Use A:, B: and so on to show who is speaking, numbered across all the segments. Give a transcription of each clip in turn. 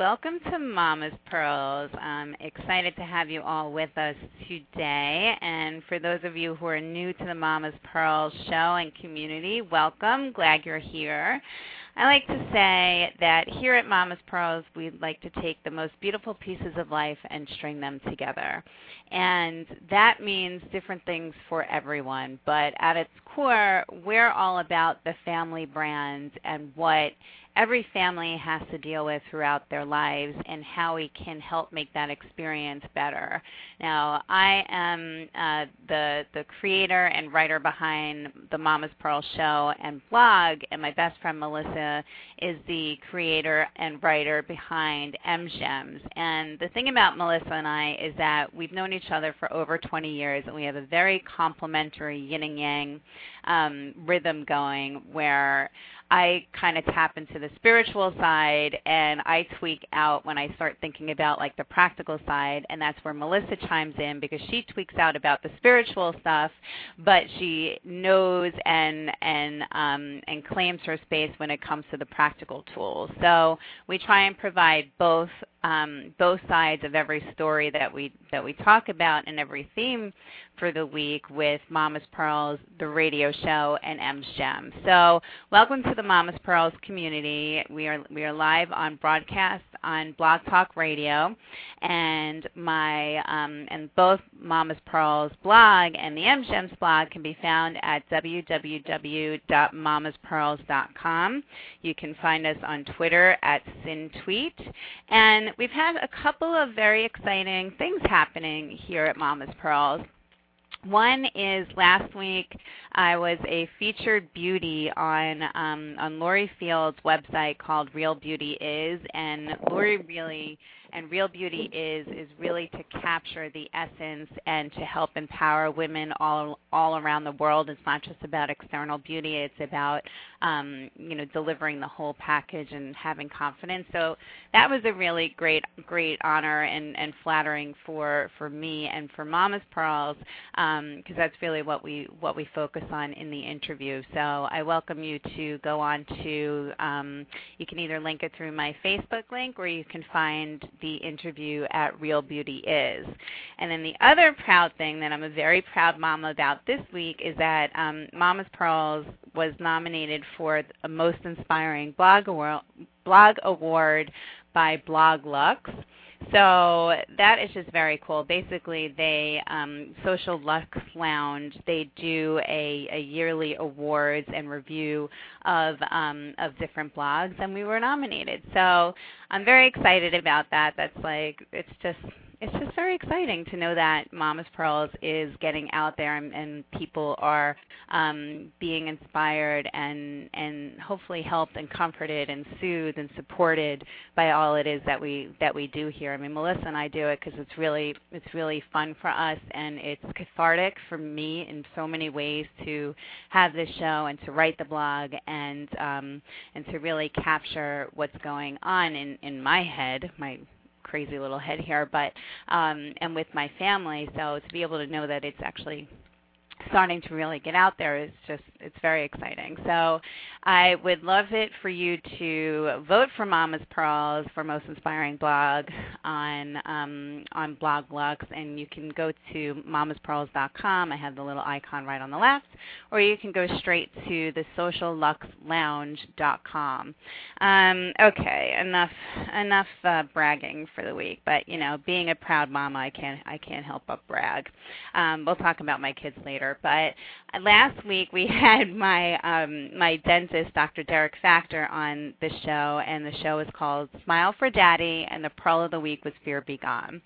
A: Welcome to Mama's Pearls. I'm excited to have you all with us today. And for those of you who are new to the Mama's Pearls show and community, welcome. Glad you're here. I like to say that here at Mama's Pearls, we like to take the most beautiful pieces of life and string them together. And that means different things for everyone. But at its core, we're all about the family brand and what every family has to deal with throughout their lives and how we can help make that experience better. Now, I am uh, the the creator and writer behind the Mama's Pearl show and blog, and my best friend Melissa is the creator and writer behind MGEMS. And the thing about Melissa and I is that we've known each other for over 20 years, and we have a very complementary yin and yang um, rhythm going where I kind of tap into the spiritual side and I tweak out when I start thinking about like the practical side and that's where Melissa chimes in because she tweaks out about the spiritual stuff but she knows and and um and claims her space when it comes to the practical tools. So we try and provide both um, both sides of every story that we that we talk about and every theme for the week with Mama's Pearls, the radio show, and M's Gem. So, welcome to the Mama's Pearls community. We are we are live on broadcast on Blog Talk Radio, and my um, and both Mama's Pearls blog and the M's Gems blog can be found at www.mamaspearls.com. You can find us on Twitter at SinTweet, and we've had a couple of very exciting things happening here at Mama's Pearls. One is last week I was a featured beauty on um, on Lori Field's website called Real Beauty Is, and Lori really and Real Beauty Is is really to capture the essence and to help empower women all all around the world. It's not just about external beauty; it's about um, you know delivering the whole package and having confidence. So that was a really great great honor and and flattering for for me and for Mama's Pearls because um, that's really what we what we focus on in the interview. So I welcome you to go on to um, you can either link it through my Facebook link or you can find the interview at Real Beauty Is. And then the other proud thing that I'm a very proud mama about this week is that um, Mama's Pearls was nominated for a Most Inspiring Blog Award, blog award by Blog Lux. So that is just very cool. Basically, they um, Social Lux Lounge they do a, a yearly awards and review of um, of different blogs, and we were nominated. So I'm very excited about that. That's like it's just it's just very exciting to know that Mama's Pearls is getting out there and, and people are um, being inspired and and hopefully helped and comforted and soothed and supported by all it is that we that we do here. I mean, Melissa and I do it because it's really it's really fun for us and it's cathartic for me in so many ways to have this show and to write the blog and um, and to really capture what's going on in in my head, my crazy little head here, but um, and with my family. So to be able to know that it's actually starting to really get out there is just it's very exciting. So I would love it for you to vote for Mama's Pearls for most inspiring blog on um, on Blog Lux, and you can go to mamaspearls.com. I have the little icon right on the left, or you can go straight to the socialluxlounge.com. Um, okay, enough enough uh, bragging for the week, but you know, being a proud mama, I can't I can't help but brag. Um, we'll talk about my kids later, but last week we had my um, my dentist, Dr. Derek Factor, on the show, and the show is called Smile for Daddy, and the pearl of the week was Fear Be Gone.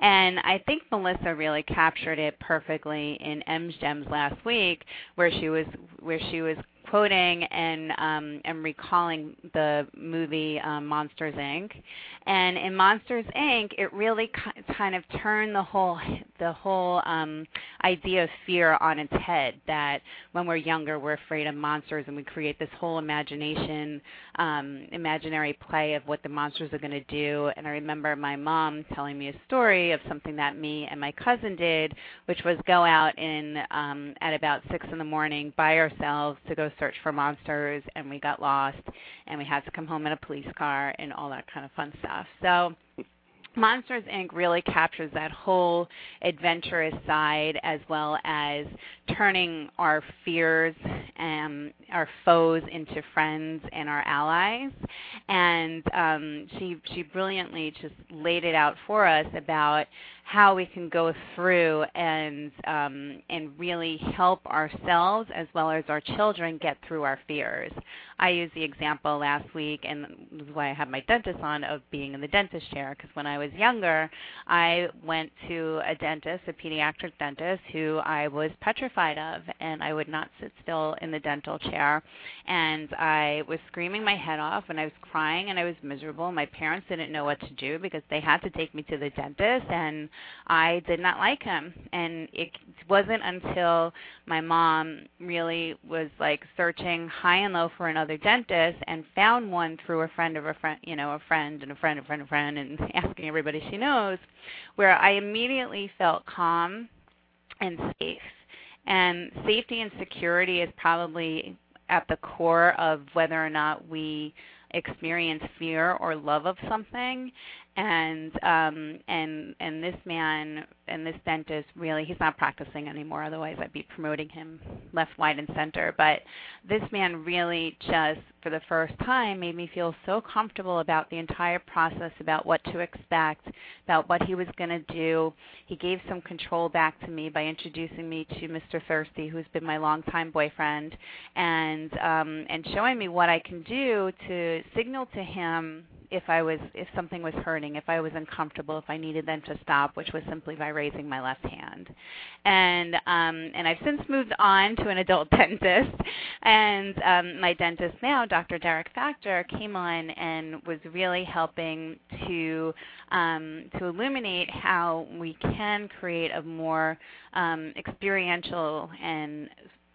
A: And I think Melissa really captured it perfectly in M's Gems last week, where she was where she was quoting and um, and recalling the movie um, Monsters Inc. And in Monsters Inc., it really kind of turned the whole the whole um, idea of fear on its head. That when we're younger, we're afraid of monsters, and we create this whole imagination, um, imaginary play of what the monsters are going to do. And I remember my mom telling me a story of something that me and my cousin did, which was go out in um, at about six in the morning by ourselves to go search for monsters, and we got lost, and we had to come home in a police car, and all that kind of fun stuff. So Monsters Inc. really captures that whole adventurous side as well as turning our fears and our foes into friends and our allies. And um, she she brilliantly just laid it out for us about how we can go through and um, and really help ourselves as well as our children get through our fears. I used the example last week, and this is why I had my dentist on, of being in the dentist chair. Because when I was younger, I went to a dentist, a pediatric dentist, who I was petrified of, and I would not sit still in the dental chair. And I was screaming my head off, and I was crying, and I was miserable. My parents didn't know what to do because they had to take me to the dentist, and I did not like him. And it wasn't until my mom really was like searching high and low for another dentist and found one through a friend of a friend, you know, a friend and a friend, a friend, a friend, and asking everybody she knows, where I immediately felt calm and safe. And safety and security is probably at the core of whether or not we experience fear or love of something and um and and this man and this dentist really he's not practicing anymore otherwise I'd be promoting him left right and center but this man really just for the first time made me feel so comfortable about the entire process about what to expect about what he was going to do he gave some control back to me by introducing me to Mr. Thirsty who's been my longtime boyfriend and um and showing me what I can do to signal to him if I was if something was hurting, if I was uncomfortable, if I needed them to stop, which was simply by raising my left hand. And um, and I've since moved on to an adult dentist, and um, my dentist now, Dr. Derek Factor, came on and was really helping to um, to illuminate how we can create a more um, experiential and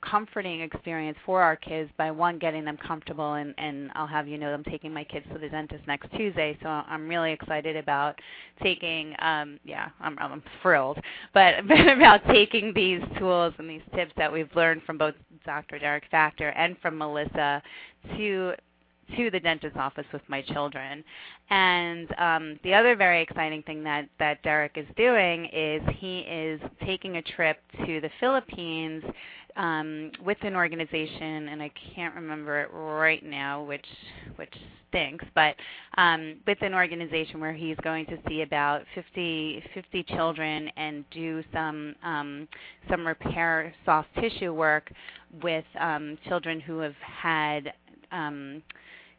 A: comforting experience for our kids by one getting them comfortable and and I'll have you know I'm taking my kids to the dentist next Tuesday so I'm really excited about taking um yeah I'm I'm thrilled but about taking these tools and these tips that we've learned from both Dr. Derek Factor and from Melissa to to the dentist's office with my children. And um, the other very exciting thing that, that Derek is doing is he is taking a trip to the Philippines um, with an organization, and I can't remember it right now, which which stinks, but um, with an organization where he's going to see about 50, 50 children and do some um, some repair soft tissue work with um, children who have had um,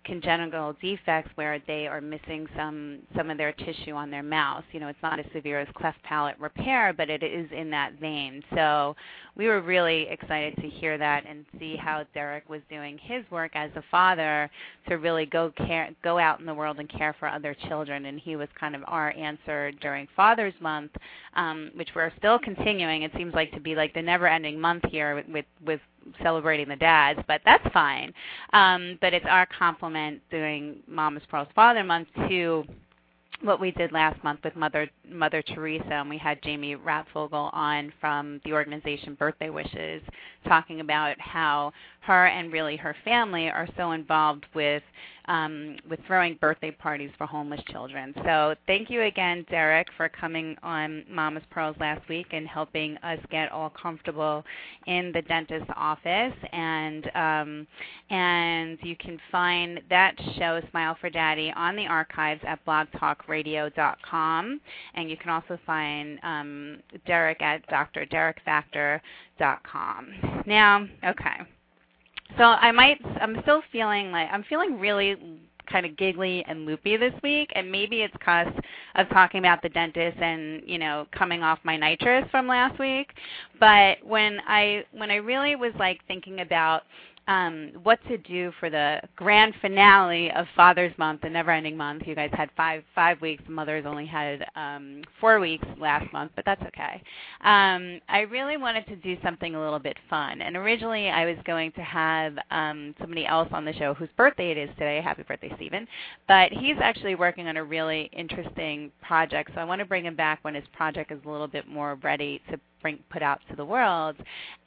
A: congenital defects where they are missing some some of their tissue on their mouth. You know, it's not as severe as cleft palate repair, but it is in that vein. So we were really excited to hear that and see how Derek was doing his work as a father to really go care go out in the world and care for other children. And he was kind of our answer during Father's Month, um, which we're still continuing. It seems like to be like the never-ending month here with with, with celebrating the dads, but that's fine. Um, but it's our compliment during Mama's Pearls Father Month to what we did last month with Mother Mother Teresa, and we had Jamie Ratvogel on from the organization Birthday Wishes, talking about how her and really her family are so involved with um, with throwing birthday parties for homeless children. So thank you again, Derek, for coming on Mama's Pearls last week and helping us get all comfortable in the dentist's office. And um, and you can find that show, Smile for Daddy, on the archives at blogtalkradio.com. And you can also find um, Derek at drderekfactor.com. Now, okay. So I might I'm still feeling like I'm feeling really kind of giggly and loopy this week and maybe it's cause of talking about the dentist and you know coming off my nitrous from last week. But when i when i really was like thinking about um, what to do for the grand finale of Father's Month, the never-ending month. You guys had five five weeks. Mother's only had um, four weeks last month, but that's okay. Um, I really wanted to do something a little bit fun, and originally I was going to have um, somebody else on the show whose birthday it is today. Happy birthday, Stephen! But he's actually working on a really interesting project, so I want to bring him back when his project is a little bit more ready to bring, put out to the world.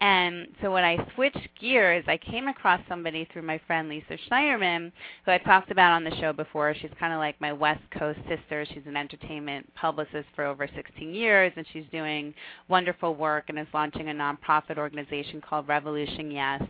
A: And so when I switched gears, I came across somebody through my friend Lisa Schneiderman, who I talked about on the show before. She's kind of like my West Coast sister. She's an entertainment publicist for over 16 years, and she's doing wonderful work and is launching a nonprofit organization called Revolution Yes.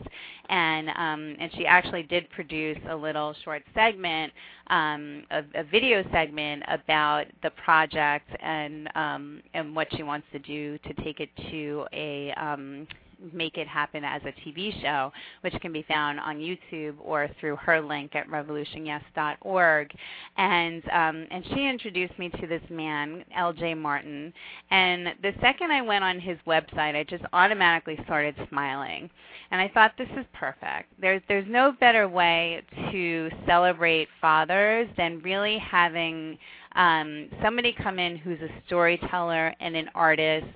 A: And um, and she actually did produce a little short segment um, a, a, video segment about the project and um, and what she wants to do to take it to a um, make it happen as a TV show, which can be found on YouTube or through her link at revolutionyes.org. And um, and she introduced me to this man, L.J. Martin. And the second I went on his website, I just automatically started smiling. And I thought this is perfect. There's there's no better way to celebrate fathers than really having um, somebody come in who's a storyteller and an artist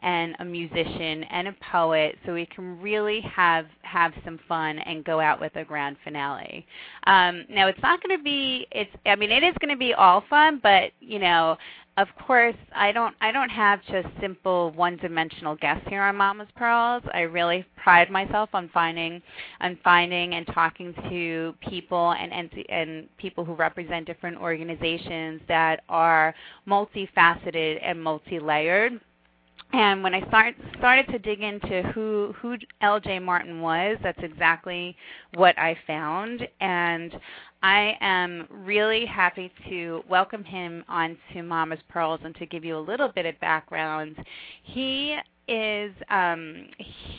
A: and a musician and a poet, so we can really have have some fun and go out with a grand finale. Um, now, it's not going to be. It's. I mean, it is going to be all fun, but you know, of course, I don't I don't have just simple one-dimensional guests here on Mama's Pearls. I really pride myself on finding on finding and talking to people and and, and people who represent different organizations that are multifaceted and multi-layered. And when I start, started to dig into who who L.J. Martin was, that's exactly what I found. And I am really happy to welcome him onto Mama's Pearls and to give you a little bit of background. He is um,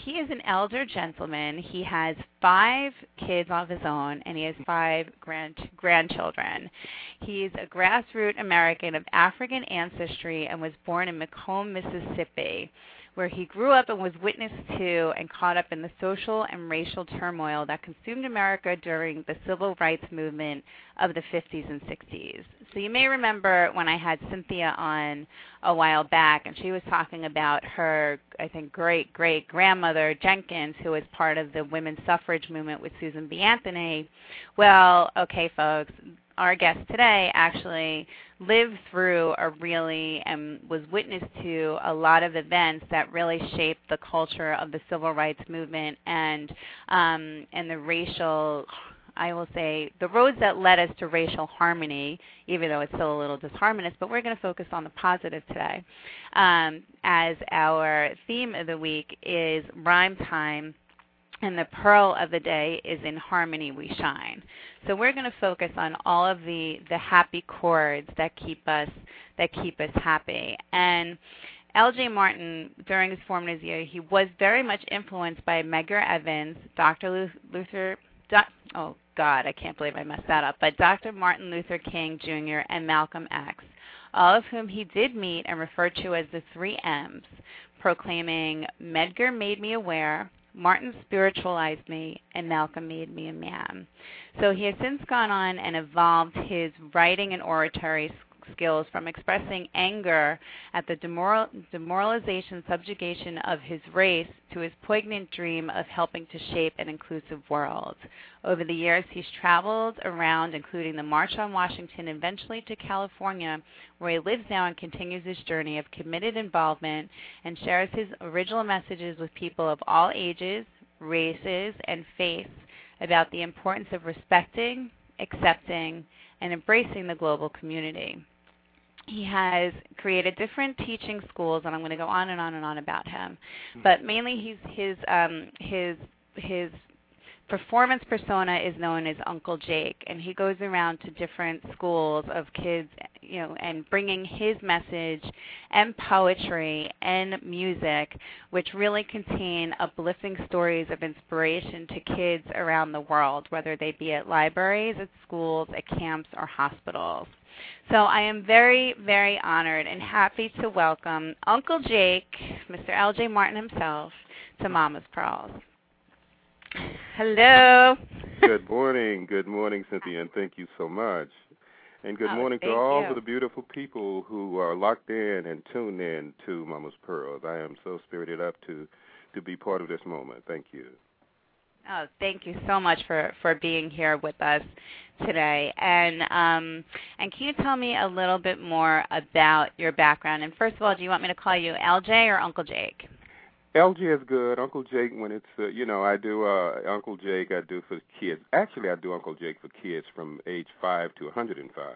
A: he is an elder gentleman. He has five kids of his own, and he has five grand grandchildren. He's a grassroots American of African ancestry and was born in McComb, Mississippi where he grew up and was witness to and caught up in the social and racial turmoil that consumed America during the civil rights movement of the 50s and 60s. So you may remember when I had Cynthia on a while back, and she was talking about her, I think, great great grandmother Jenkins, who was part of the women's suffrage movement with Susan B. Anthony. Well, okay, folks, our guest today actually lived through a really and was witness to a lot of events that really shaped the culture of the civil rights movement and um, and the racial I will say the roads that led us to racial harmony, even though it's still a little disharmonious, but we're going to focus on the positive today. Um, as our theme of the week is rhyme time and the pearl of the day is in harmony we shine. So we're going to focus on all of the the happy chords that keep us that keep us happy. And L.J. Martin, during his formative years, he was very much influenced by Medgar Evers, Dr. Luther, oh God, I can't believe I messed that up, but Dr. Martin Luther King Jr. and Malcolm X, all of whom he did meet and referred to as the three M's, proclaiming Medgar made me aware, Martin spiritualized me, and Malcolm made me a man. So he has since gone on and evolved his writing and oratory skills from expressing anger at the demoral, demoralization, subjugation of his race to his poignant dream of helping to shape an inclusive world. Over the years, he's traveled around, including the March on Washington, eventually to California, where he lives now and continues his journey of committed involvement and shares his original messages with people of all ages, races, and faiths about the importance of respecting, accepting, and embracing the global community. He has created different teaching schools, and I'm going to go on and on and on about him. But mainly, he's his um, his his performance persona is known as Uncle Jake, and he goes around to different schools of kids, you know, and bringing his message and poetry and music, which really contain uplifting stories of inspiration to kids around the world, whether they be at libraries, at schools, at camps, or hospitals. So I am very, very honored and happy to welcome Uncle Jake, Mr. L.J. Martin himself, to Mama's Pearls. Hello.
B: good morning. Good morning, Cynthia, and thank you so much. And good
A: Oh,
B: morning to all
A: you.
B: of the beautiful people who are locked in and tuned in to Mama's Pearls. I am so spirited up to to be part of this moment. Thank you.
A: Oh, thank you so much for, for being here with us today. And um, and can you tell me a little bit more about your background? And first of all, do you want me to call you LJ or Uncle Jake?
B: LJ is good. Uncle Jake, when it's uh, you know, I do uh Uncle Jake. I do for kids. Actually, I do Uncle Jake for kids from age five to 105.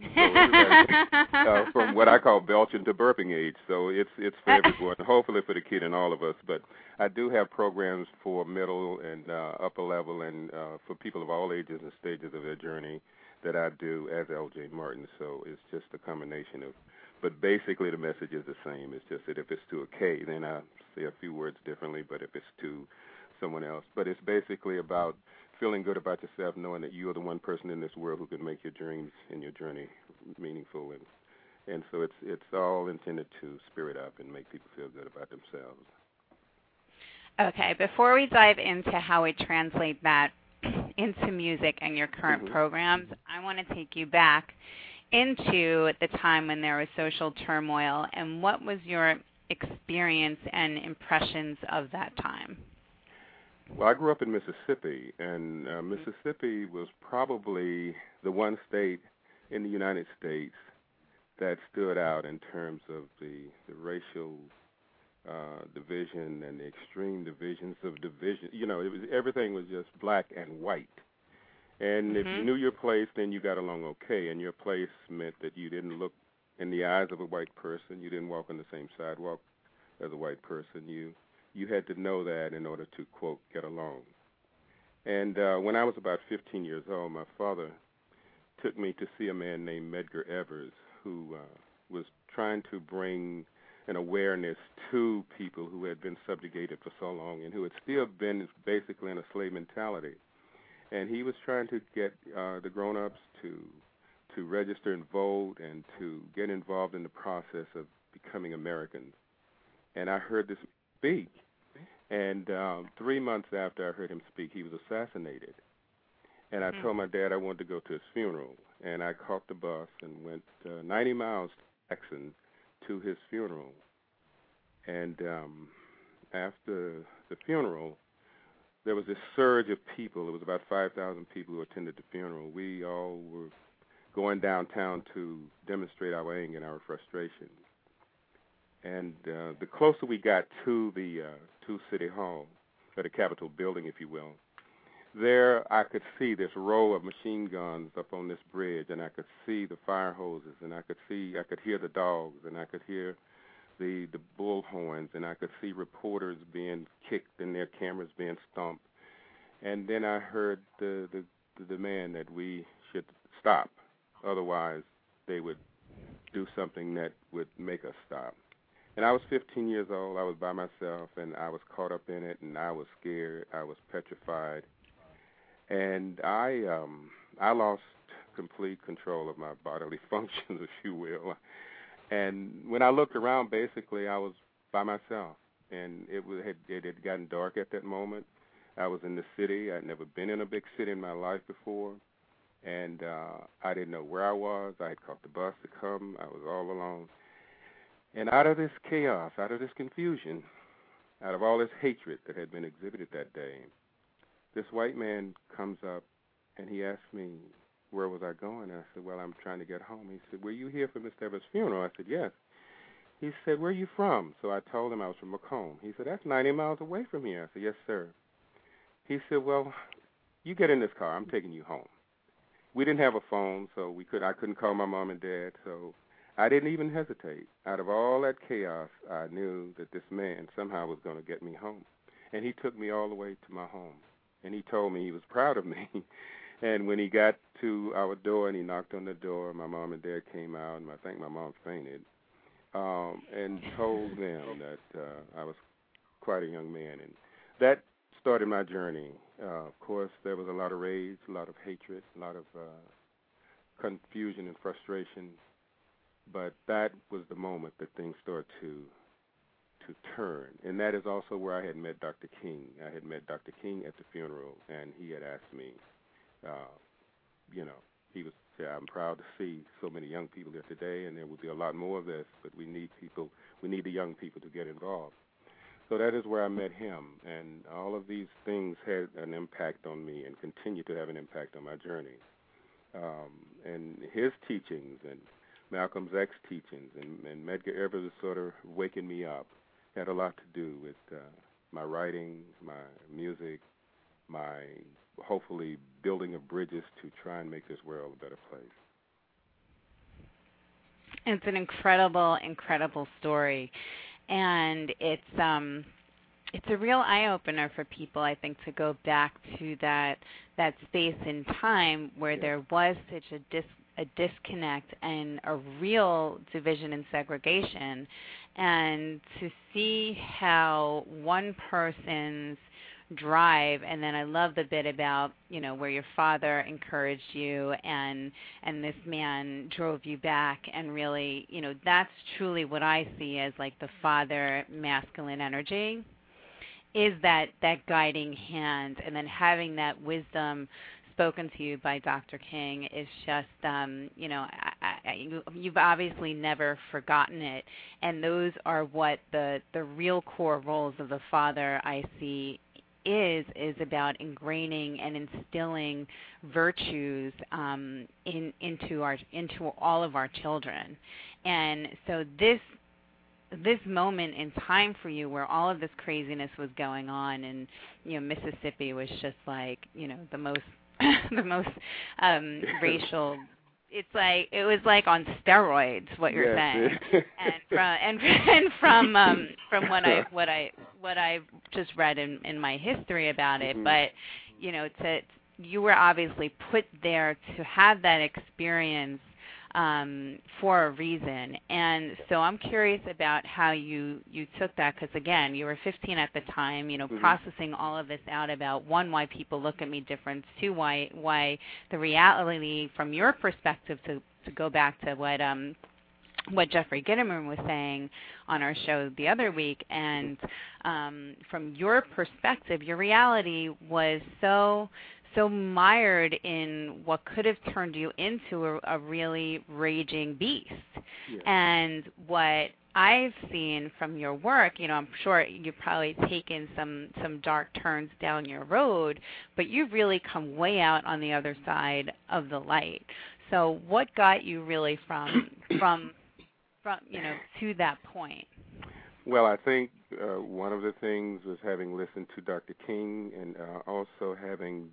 B: uh, from what I call belching to burping age. So it's it's for everyone. Hopefully for the kid and all of us. But I do have programs for middle and uh, upper level and uh, for people of all ages and stages of their journey that I do as L.J. Martin. So it's just a combination of. But basically, the message is the same. It's just that if it's to a K, then I say a few words differently. But if it's to someone else, but it's basically about feeling good about yourself, knowing that you are the one person in this world who can make your dreams and your journey meaningful, and and so it's it's all intended to spirit up and make people feel good about themselves.
A: Okay, before we dive into how we translate that into music and your current
B: Mhm.
A: programs, I want to take you back into the time when there was social turmoil and what was your experience and impressions of that time?
B: Well, I grew up in Mississippi, and uh, Mississippi was probably the one state in the United States that stood out in terms of the the racial uh, division and the extreme divisions of division. You know, it was everything was just black and white. And if you
A: Mhm.
B: knew your place, then you got along okay. And your place meant that you didn't look in the eyes of a white person. You didn't walk on the same sidewalk as a white person. You you had to know that in order to quote get along. And uh, when I was about 15 years old, my father took me to see a man named Medgar Evers, who uh, was trying to bring an awareness to people who had been subjugated for so long and who had still been basically in a slave mentality. And he was trying to get uh, the grown-ups to to register and vote and to get involved in the process of becoming Americans. And I heard this speak. And um, three months after I heard him speak, he was assassinated. And I
A: Hmm.
B: told my dad I wanted to go to his funeral. And I caught the bus and went uh, 90 miles to Jackson to his funeral. And um, after the funeral, there was this surge of people. It was about 5,000 people who attended the funeral. We all were going downtown to demonstrate our anger and our frustration. And uh, the closer we got to the uh, to City Hall, or the Capitol building, if you will, there I could see this row of machine guns up on this bridge, and I could see the fire hoses, and I could see, I could hear the dogs, and I could hear the the bullhorns, and I could see reporters being kicked and their cameras being stomped. And then I heard the the, the demand that we should stop, otherwise they would do something that would make us stop. And I was 15 years old. I was by myself, and I was caught up in it, and I was scared. I was petrified, and I um I lost complete control of my bodily functions, if you will. And when I looked around, basically I was by myself, and it was it had gotten dark at that moment. I was in the city. I'd never been in a big city in my life before, and uh, I didn't know where I was. I had caught the bus to come. I was all alone. And out of this chaos, out of this confusion, out of all this hatred that had been exhibited that day, this white man comes up and he asked me, Where was I going? And I said, Well, I'm trying to get home. He said, Were you here for Mr. Everett's funeral? I said, Yes. He said, Where are you from? So I told him I was from McComb. He said, That's 90 miles away from here. I said, Yes, sir. He said, Well, you get in this car. I'm taking you home. We didn't have a phone, so we could I couldn't call my mom and dad, so I didn't even hesitate. Out of all that chaos, I knew that this man somehow was going to get me home. And he took me all the way to my home. And he told me he was proud of me. and when he got to our door and he knocked on the door, my mom and dad came out, and I think my mom fainted, um, and told them that uh, I was quite a young man. And that started my journey. Uh, of course, there was a lot of rage, a lot of hatred, a lot of uh, confusion and frustration but that was the moment that things started to to turn, and that is also where I had met Dr. King. I had met Dr. King at the funeral, and he had asked me, uh, you know, he was "I'm proud to see so many young people here today, and there will be a lot more of this, but we need people, we need the young people to get involved." So that is where I met him, and all of these things had an impact on me and continue to have an impact on my journey. Um, and his teachings and Malcolm's X teachings and, and Medgar Evers sort of waking me up had a lot to do with uh, my writing, my music, my hopefully building of bridges to try and make this world a better place.
A: It's an incredible, incredible story, and it's um, it's a real eye opener for people. I think to go back to that that space in time where
B: yeah.
A: there was such a dis a disconnect and a real division and segregation. And to see how one person's drive and then I love the bit about you know where your father encouraged you and and this man drove you back and really you know that's truly what I see as like the father masculine energy is that that guiding hand and then having that wisdom spoken to you by Dr. King is just, um, you know, I, I, you, you've obviously never forgotten it, and those are what the the real core roles of the father I see is is about ingraining and instilling virtues um, in into our into all of our children, and so this this moment in time for you where all of this craziness was going on and you know Mississippi was just like you know the most the most um racial it's like it was like on steroids what you're
B: yes.
A: saying and from and, and from um from what i what i what i've just read in in my history about it
B: mm-hmm.
A: but you know to you were obviously put there to have that experience um, for a reason. And so I'm curious about how you you took that because again, you were 15 at the time. You know,
B: mm-hmm.
A: processing all of this out about one, why people look at me different. Two, why why the reality from your perspective to to go back to what um what Jeffrey Gitomer was saying on our show the other week, and um, from your perspective, your reality was so so mired in what could have turned you into a, a really raging beast.
B: Yeah.
A: And what I've seen from your work, you know, I'm sure you've probably taken some some dark turns down your road, but you've really come way out on the other side of the light. So, what got you really from from from you know to that point?
B: Well, I think uh, one of the things was having listened to Dr. King and uh, also having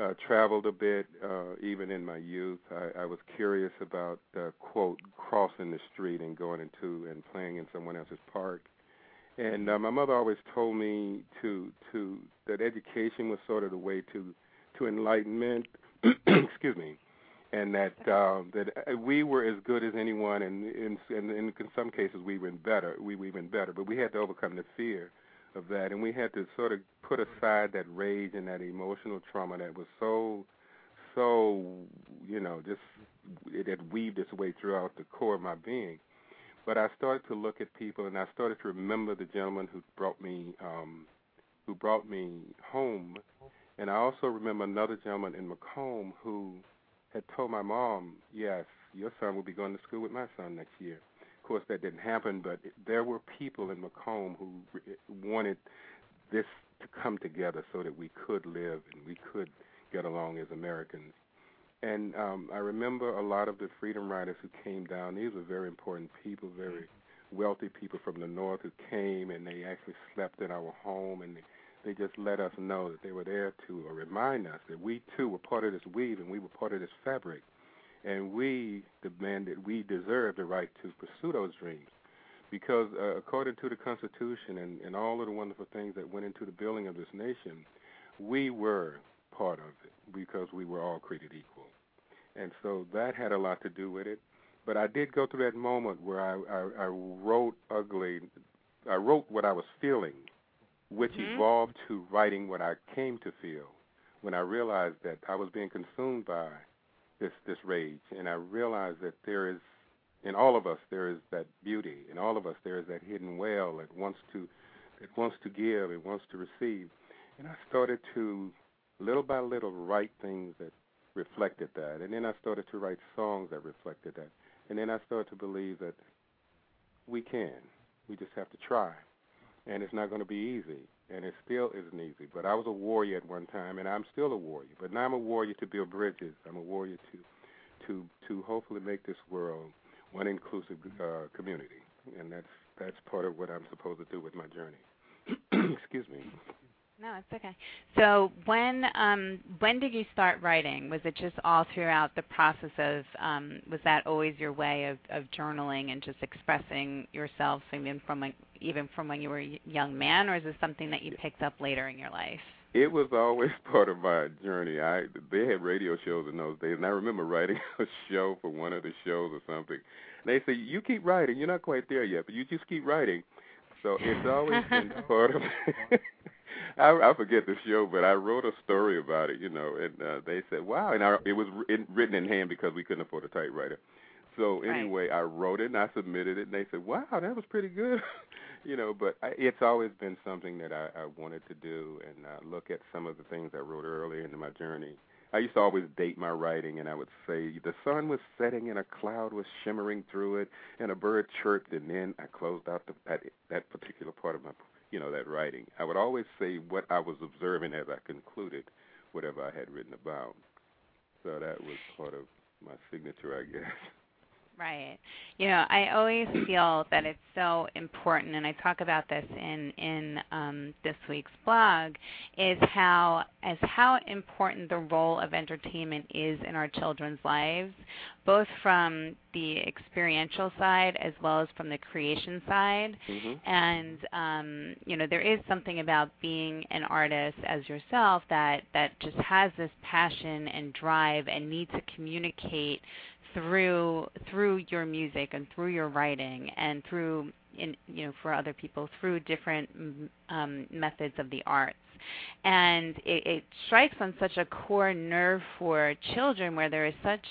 B: uh, traveled a bit, uh, even in my youth. I, I was curious about uh, quote crossing the street and going into and playing in someone else's park. And uh, my mother always told me to to that education was sort of the way to to enlightenment. excuse me, and that uh, that uh, we were as good as anyone, and in, in in some cases we were better. We were even better, but we had to overcome the fear of that, and we had to sort of put aside that rage and that emotional trauma that was so, so, you know, just it had weaved its way throughout the core of my being. But I started to look at people, and I started to remember the gentleman who brought me, um, who brought me home, And I also remember another gentleman in McComb who had told my mom, "Yes, your son will be going to school with my son next year." Course, that didn't happen, but there were people in McComb who wanted this to come together so that we could live and we could get along as Americans. And um, I remember a lot of the freedom riders who came down. These were very important people, very wealthy people from the north who came and they actually slept in our home and they, they just let us know that they were there to remind us that we too were part of this weave and we were part of this fabric. And we demanded, we deserved the right to pursue those dreams. Because uh, according to the Constitution and, and all of the wonderful things that went into the building of this nation, we were part of it because we were all created equal. And so that had a lot to do with it. But I did go through that moment where I, I, I wrote ugly, I wrote what I was feeling, which
A: Mhm.
B: evolved to writing what I came to feel when I realized that I was being consumed by this this rage, and I realized that there is in all of us there is that beauty, in all of us there is that hidden well that wants to that wants to give, it wants to receive, and I started to little by little write things that reflected that, and then I started to write songs that reflected that, and then I started to believe that we can, we just have to try, and it's not going to be easy, and it still isn't easy. But I was a warrior at one time, and I'm still a warrior. But now I'm a warrior to build bridges. I'm a warrior to to to hopefully make this world one inclusive uh, community, and that's that's part of what I'm supposed to do with my journey. Excuse me.
A: No, it's okay. So when um, when did you start writing? Was it just all throughout the process of um, was that always your way of, of journaling and just expressing yourself even from when, even from when you were a young man, or is this something that you picked up later in your life?
B: It was always part of my journey. I they had radio shows in those days, and I remember writing a show for one of the shows or something. And they say you keep writing, you're not quite there yet, but you just keep writing. So it's always been part of. I, I forget the show, but I wrote a story about it, you know, and uh, they said, "Wow!" And I, it was written, written in hand because we couldn't afford a typewriter. So
A: Right.
B: anyway, I wrote it and I submitted it, and they said, "Wow, that was pretty good," you know. But I, it's always been something that I, I wanted to do, and uh, look at some of the things I wrote earlier in my journey. I used to always date my writing, and I would say the sun was setting and a cloud was shimmering through it, and a bird chirped, and then I closed out the, that that particular part of my, you know, that writing. I would always say what I was observing as I concluded whatever I had written about. So that was part of my signature, I guess.
A: Right. You know, I always feel that it's so important, and I talk about this in in um, this week's blog, is how as how important the role of entertainment is in our children's lives, both from the experiential side as well as from the creation side.
B: hmm
A: And um, you know, there is something about being an artist as yourself that that just has this passion and drive and need to communicate through through your music and through your writing and through in you know for other people through different um, methods of the arts and it, it strikes on such a core nerve for children where there is such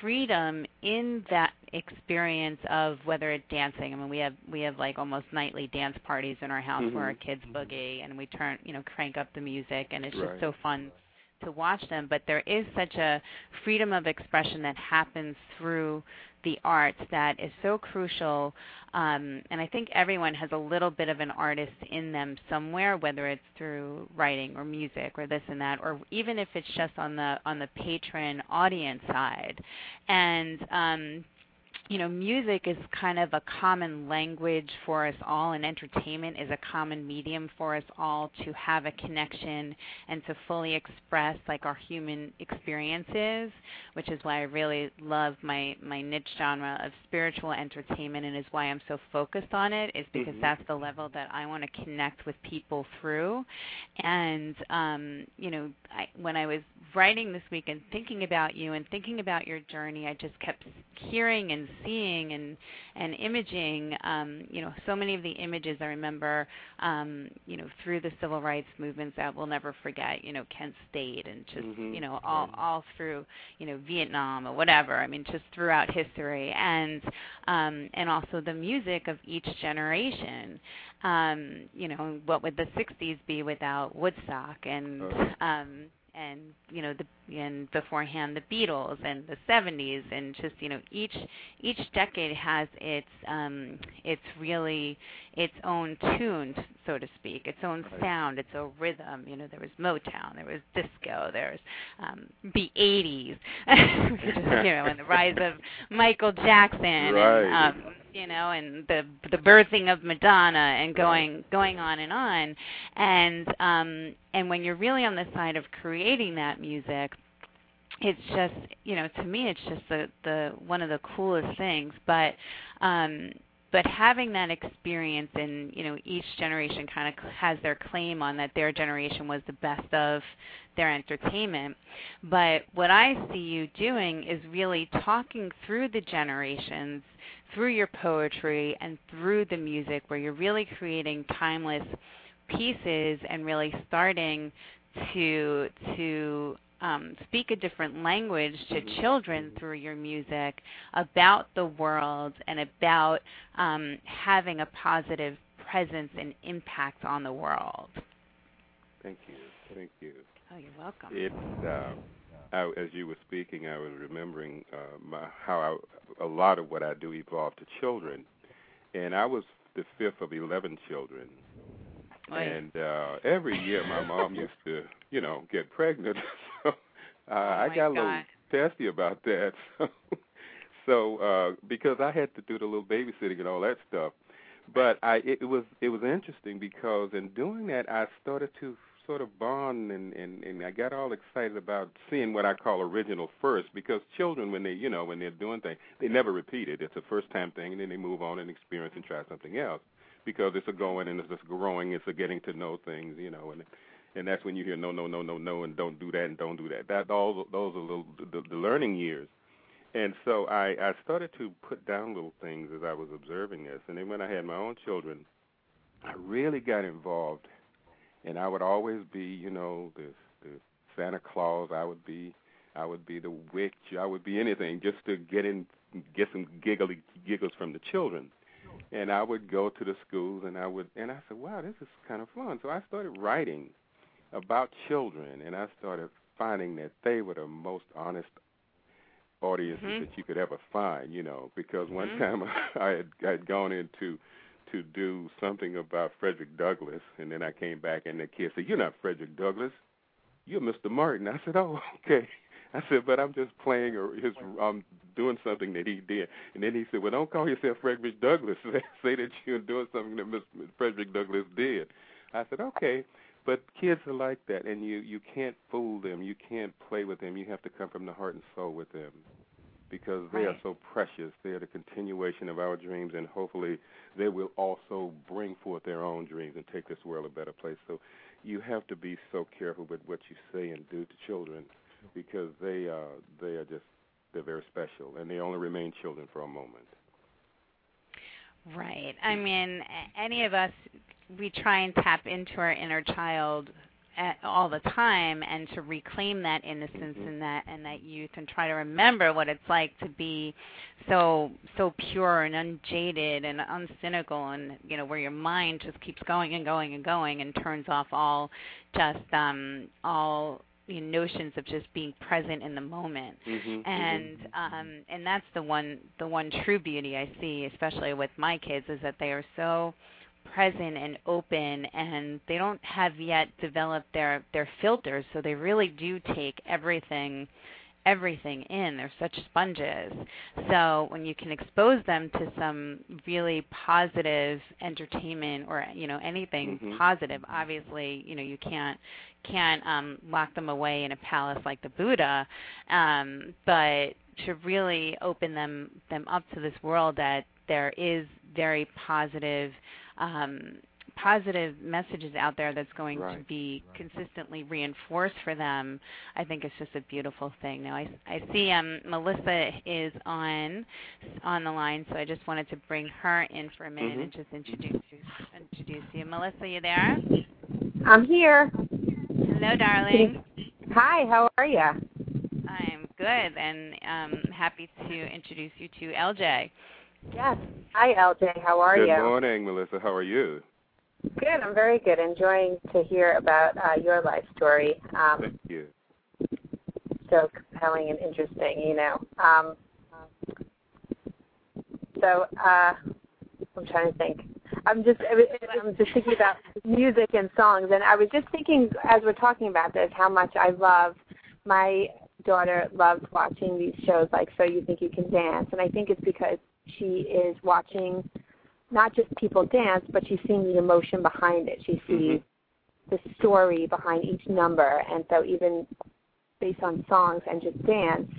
A: freedom in that experience of whether it's dancing. I mean, we have we have like almost nightly dance parties in our house where
B: Mhm.
A: our kids boogie and we turn you know crank up the music and it's
B: Right.
A: just so fun to watch them. But there is such a freedom of expression that happens through the arts that is so crucial. Um, and I think everyone has a little bit of an artist in them somewhere, whether it's through writing or music or this and that, or even if it's just on the on the patron audience side. And um, you know, music is kind of a common language for us all, and entertainment is a common medium for us all to have a connection and to fully express like our human experiences, which is why I really love my my niche genre of spiritual entertainment, and is why I'm so focused on it. Is because
B: Mhm.
A: that's the level that I want to connect with people through. And um, you know, I, when I was writing this week and thinking about you and thinking about your journey, I just kept hearing and seeing and and imaging um, you know so many of the images I remember um, you know through the civil rights movements that we'll never forget you know Kent State and just
B: Mhm.
A: you know all all through you know Vietnam or whatever I mean just throughout history. And um, and also the music of each generation um, you know what would the 60s be without Woodstock? And um, and you know the and beforehand the Beatles and the 70s and just you know each each decade has its um its really its own tune so to speak. Its own
B: Right.
A: sound its own rhythm. You know there was Motown there was disco there's um the 80s you know and the rise of Michael Jackson
B: Right.
A: and um you know and the the birthing of Madonna and going going on and on. And um and when you're really on the side of creating that music it's just you know to me it's just the the one of the coolest things. But um but having that experience and you know each generation kind of has their claim on that their generation was the best of their entertainment. But what i see you doing is really talking through the generations through your poetry and through the music where you're really creating timeless pieces and really starting to to um, speak a different language to
B: Mhm.
A: children through your music about the world and about um, having a positive presence and impact on the world.
B: Thank you. Thank you.
A: Oh, you're welcome.
B: It's uh, I, as you were speaking, I was remembering uh, my, how I, a lot of what I do evolved to children, and I was the fifth of eleven children. And uh, every year, my mom used to, you know, get pregnant. uh,
A: Oh,
B: I got a little testy about that. So, so uh, because I had to do the little babysitting and all that stuff, but I it, it was it was interesting because in doing that, I started to sort of bond and and and I got all excited about seeing what I call original first because children when they you know when they're doing things they never repeat it. It's a first time thing and then they move on and experience and try something else because it's a going and it's a growing, it's a getting to know things, you know, and and that's when you hear no, no, no, no, no, and don't do that and don't do that. That all those are little the, the learning years. And so I I started to put down little things as I was observing this, and then when I had my own children, I really got involved, and I would always be, you know, the the Santa Claus. I would be, I would be the witch. I would be anything just to get in, get some giggly giggles from the children and I would go to the schools and I would and I said, Wow, this is kind of fun. So I started writing about children and I started finding that they were the most honest audiences
A: Mhm.
B: that you could ever find, you know, because one
A: Mhm.
B: time I had I had gone into to do something about Frederick Douglass and then I came back and the kid said, You're not Frederick Douglass, you're Mr. Martin. I said, Oh, okay. I said, but I'm just playing or his I'm doing something that he did. And then he said, Well don't call yourself Frederick Douglass. Say that you're doing something that Mr. Frederick Douglass did. I said, Okay. But kids are like that and you you can't fool them. You can't play with them. You have to come from the heart and soul with them. Because they are so precious. They are the continuation of our dreams and hopefully they will also bring forth their own dreams and take this world a better place. So you have to be so careful with what you say and do to children because they uh they are just they're very special and they only remain children for a moment.
A: Right. I mean, any of us, we try and tap into our inner child at, all the time, and to reclaim that innocence and that and that youth, and try to remember what it's like to be so so pure and unjaded and uncynical, and you know where your mind just keeps going and going and going, and turns off all just um all you know, notions of just being present in the moment
B: Mm-hmm.
A: and um and that's the one the one true beauty I see, especially with my kids, is that they are so present and open and they don't have yet developed their their filters so they really do take everything everything in. They're such sponges. So when you can expose them to some really positive entertainment or you know anything
B: Mhm.
A: positive obviously you know you can't can't um lock them away in a palace like the buddha. Um but to really open them them up to this world that there is very positive um positive messages out there that's going
B: Right.
A: to be consistently reinforced for them, I think it's just a beautiful thing. Now I, I see um, Melissa is on on the line, so I just wanted to bring her in for a minute
B: Mhm.
A: and just introduce you, introduce you. Melissa, you there?
C: I'm here.
A: Hello, darling.
C: Hi, how are you?
A: I'm good and um, happy to introduce you to LJ.
C: Yes. Hi, LJ. How are
B: Good
C: you?
B: Good morning, Melissa. How are you?
C: Good. I'm very good. Enjoying to hear about uh, your life story. Um,
B: Thank you.
C: so compelling and interesting, you know. Um, so uh, I'm trying to think. I'm just I'm just thinking about music and songs, and I was just thinking as we're talking about this how much I love. My daughter loves watching these shows like So You Think You Can Dance, and I think it's because she is watching not just people dance, but she's seeing the emotion behind it. She sees
B: Mhm.
C: the story behind each number, and so even based on songs and just dance,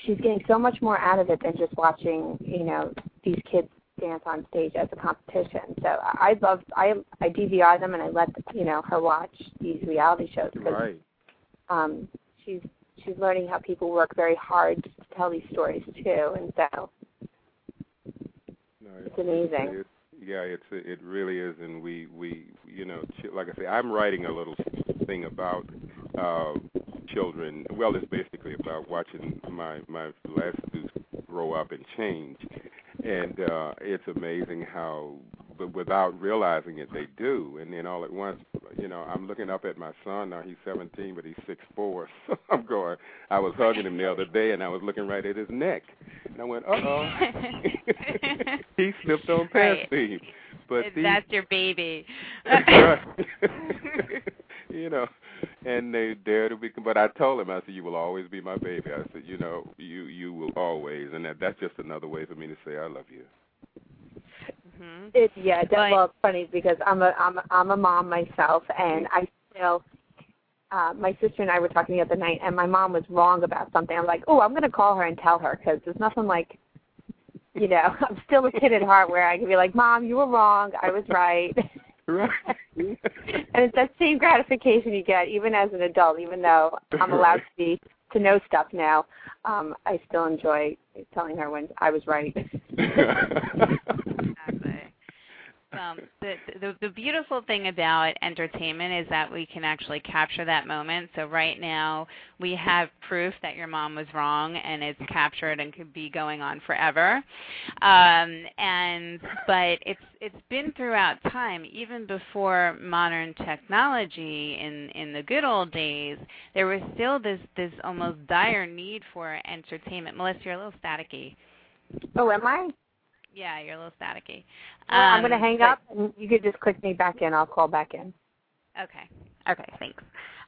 C: she's getting so much more out of it than just watching, you know, these kids dance on stage as a competition. So I I love I I DVR them and I let you know her watch these reality shows because
B: Right.
C: um, she's she's learning how people work very hard to tell these stories too, and so It's amazing.
B: It's, yeah, it's it really is, and we we you know ch- like I say, I'm writing a little thing about uh, children. Well, it's basically about watching my my last two grow up and change, and uh, it's amazing how, but without realizing it, they do. And then all at once, you know, I'm looking up at my son now. He's 17, but he's six four. So I'm going. I was hugging him the other day, and I was looking right at his neck, and I went, uh oh. he slipped on past
A: Right.
B: me. But these,
A: That's your baby.
B: you know, and they dare to be. But I told him, I said, "You will always be my baby." I said, "You know, you you will always," and that that's just another way for me to say I love you.
A: Hmm
C: It yeah, that,
A: Right.
C: well, it's funny because I'm a I'm a, I'm a mom myself, and I still. Uh, my sister and I were talking the other night, and my mom was wrong about something. I'm like, oh, I'm going to call her and tell her because there's nothing like, you know, I'm still a kid at heart where I can be like, Mom, you were wrong. I was right.
B: Right.
C: and it's that same gratification you get even as an adult, even though I'm allowed to be to know stuff now. Um, I still enjoy telling her when I was right.
A: Um, the, the the beautiful thing about entertainment is that we can actually capture that moment. So right now we have proof that your mom was wrong, and it's captured and could be going on forever. Um, and but it's it's been throughout time, even before modern technology. In in the good old days, there was still this this almost dire need for entertainment. Melissa, you're a little staticky.
C: oh, am I?
A: Yeah, you're a little staticky.
C: Well, I'm going to
A: Um,
C: hang
A: but-
C: up, and you could just click me back in. I'll call back in.
A: Okay. Okay, thanks.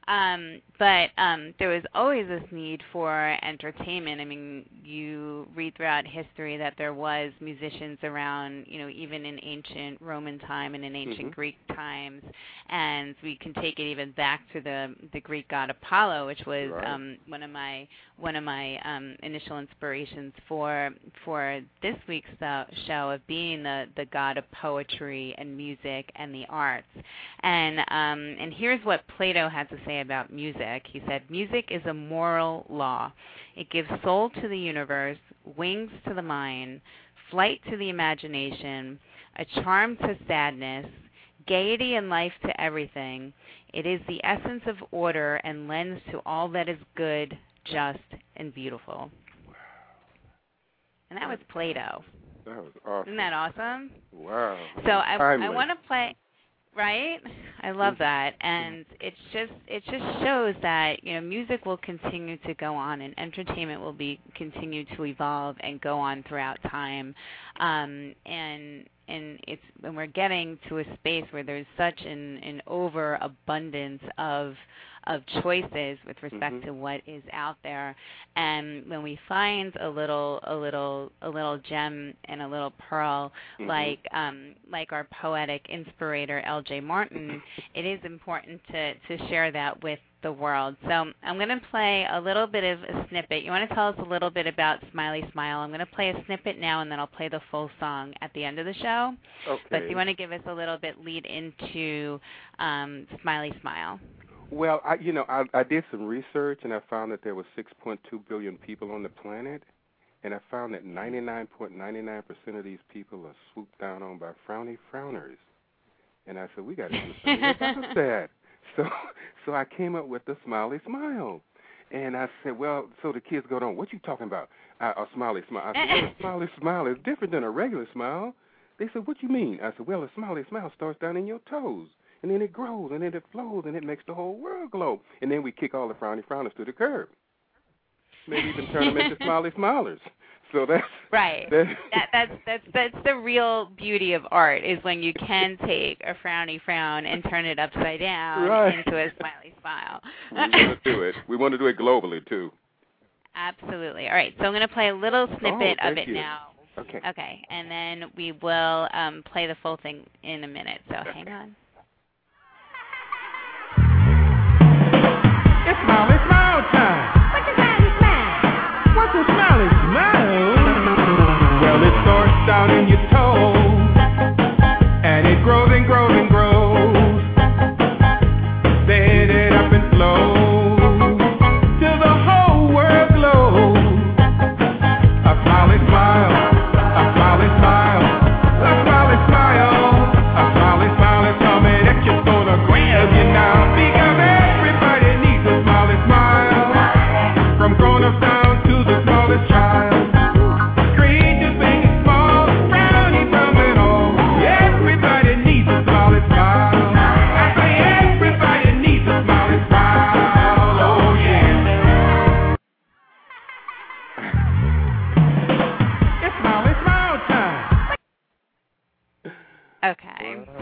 A: Um, but um, there was always this need for entertainment. I mean, you read throughout history that there was musicians around, you know, even in ancient Roman time and in ancient
B: Mhm.
A: Greek times, and we can take it even back to the the Greek god Apollo, which was
B: Right.
A: um, one of my one of my um, initial inspirations for for this week's uh, show of being the the god of poetry and music and the arts. And um, and here's what Plato had to say about music. He said, "Music is a moral law. It gives soul to the universe, wings to the mind, flight to the imagination, a charm to sadness, gaiety and life to everything. It is the essence of order and lends to all that is good, just, and beautiful." And that was Plato.
B: That was awesome.
A: Isn't that awesome?
B: Wow.
A: So I I want to play right? I love that. And it's just it just shows that, you know, music will continue to go on and entertainment will be continue to evolve and go on throughout time. Um and and it's when we're getting to a space where there's such an an overabundance of of choices with respect
B: Mhm.
A: to what is out there. And when we find a little a little a little gem and a little pearl
B: Mhm.
A: like um like our poetic inspirator LJ Martin, it is important to to share that with the world. So I'm going to play a little bit of a snippet. You want to tell us a little bit about Smiley Smile? I'm going to play a snippet now, and then I'll play the full song at the end of the show.
B: Okay.
A: But do you want to give us a little bit lead into um, Smiley Smile?
B: Well, I you know I I did some research and I found that there were 6.2 billion people on the planet, and I found that 99.99% of these people are swooped down on by frowny frowners. And I said, we got to do something about that. So so I came up with the smiley smile. And I said, well, so the kids go on, what you talking about? Uh, a smiley smile. I said, well, a smiley smile is different than a regular smile. They said, what you mean? I said, well, a smiley smile starts down in your toes, and then it grows, and then it flows, and it makes the whole world glow. And then we kick all the frowny frowners to the curb. Maybe even turn them into smiley smilers. So that's
A: Right.
B: that,
A: That, that's that's that's the real beauty of art is when you can take a frowny frown and turn it upside down
B: Right.
A: into a smiley smile.
B: we want to do it. We want to do it globally too.
A: Absolutely. All right. So I'm going to play a little snippet
B: Oh,
A: of it
B: you.
A: now.
B: Okay.
A: Okay, and then we will um, play the full thing in a minute. So
B: Okay.
A: hang on.
D: Down in your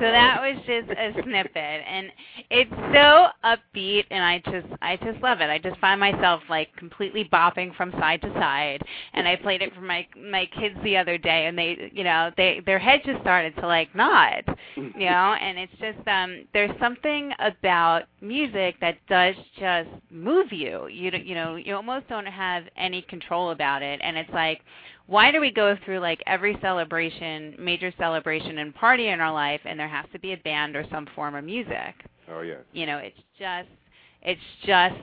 A: so that was just a snippet, and it's so upbeat, and I just, I just love it. I just find myself like completely bopping from side to side, and I played it for my my kids the other day, and they, you know, they their head just started to like nod, you know, and it's just, um, there's something about music that does just move you. You, you know, you almost don't have any control about it, and it's like why do we go through like every celebration, major celebration and party in our life and there has to be a band or some form of music?
B: Oh yes.
A: You know, it's just it's just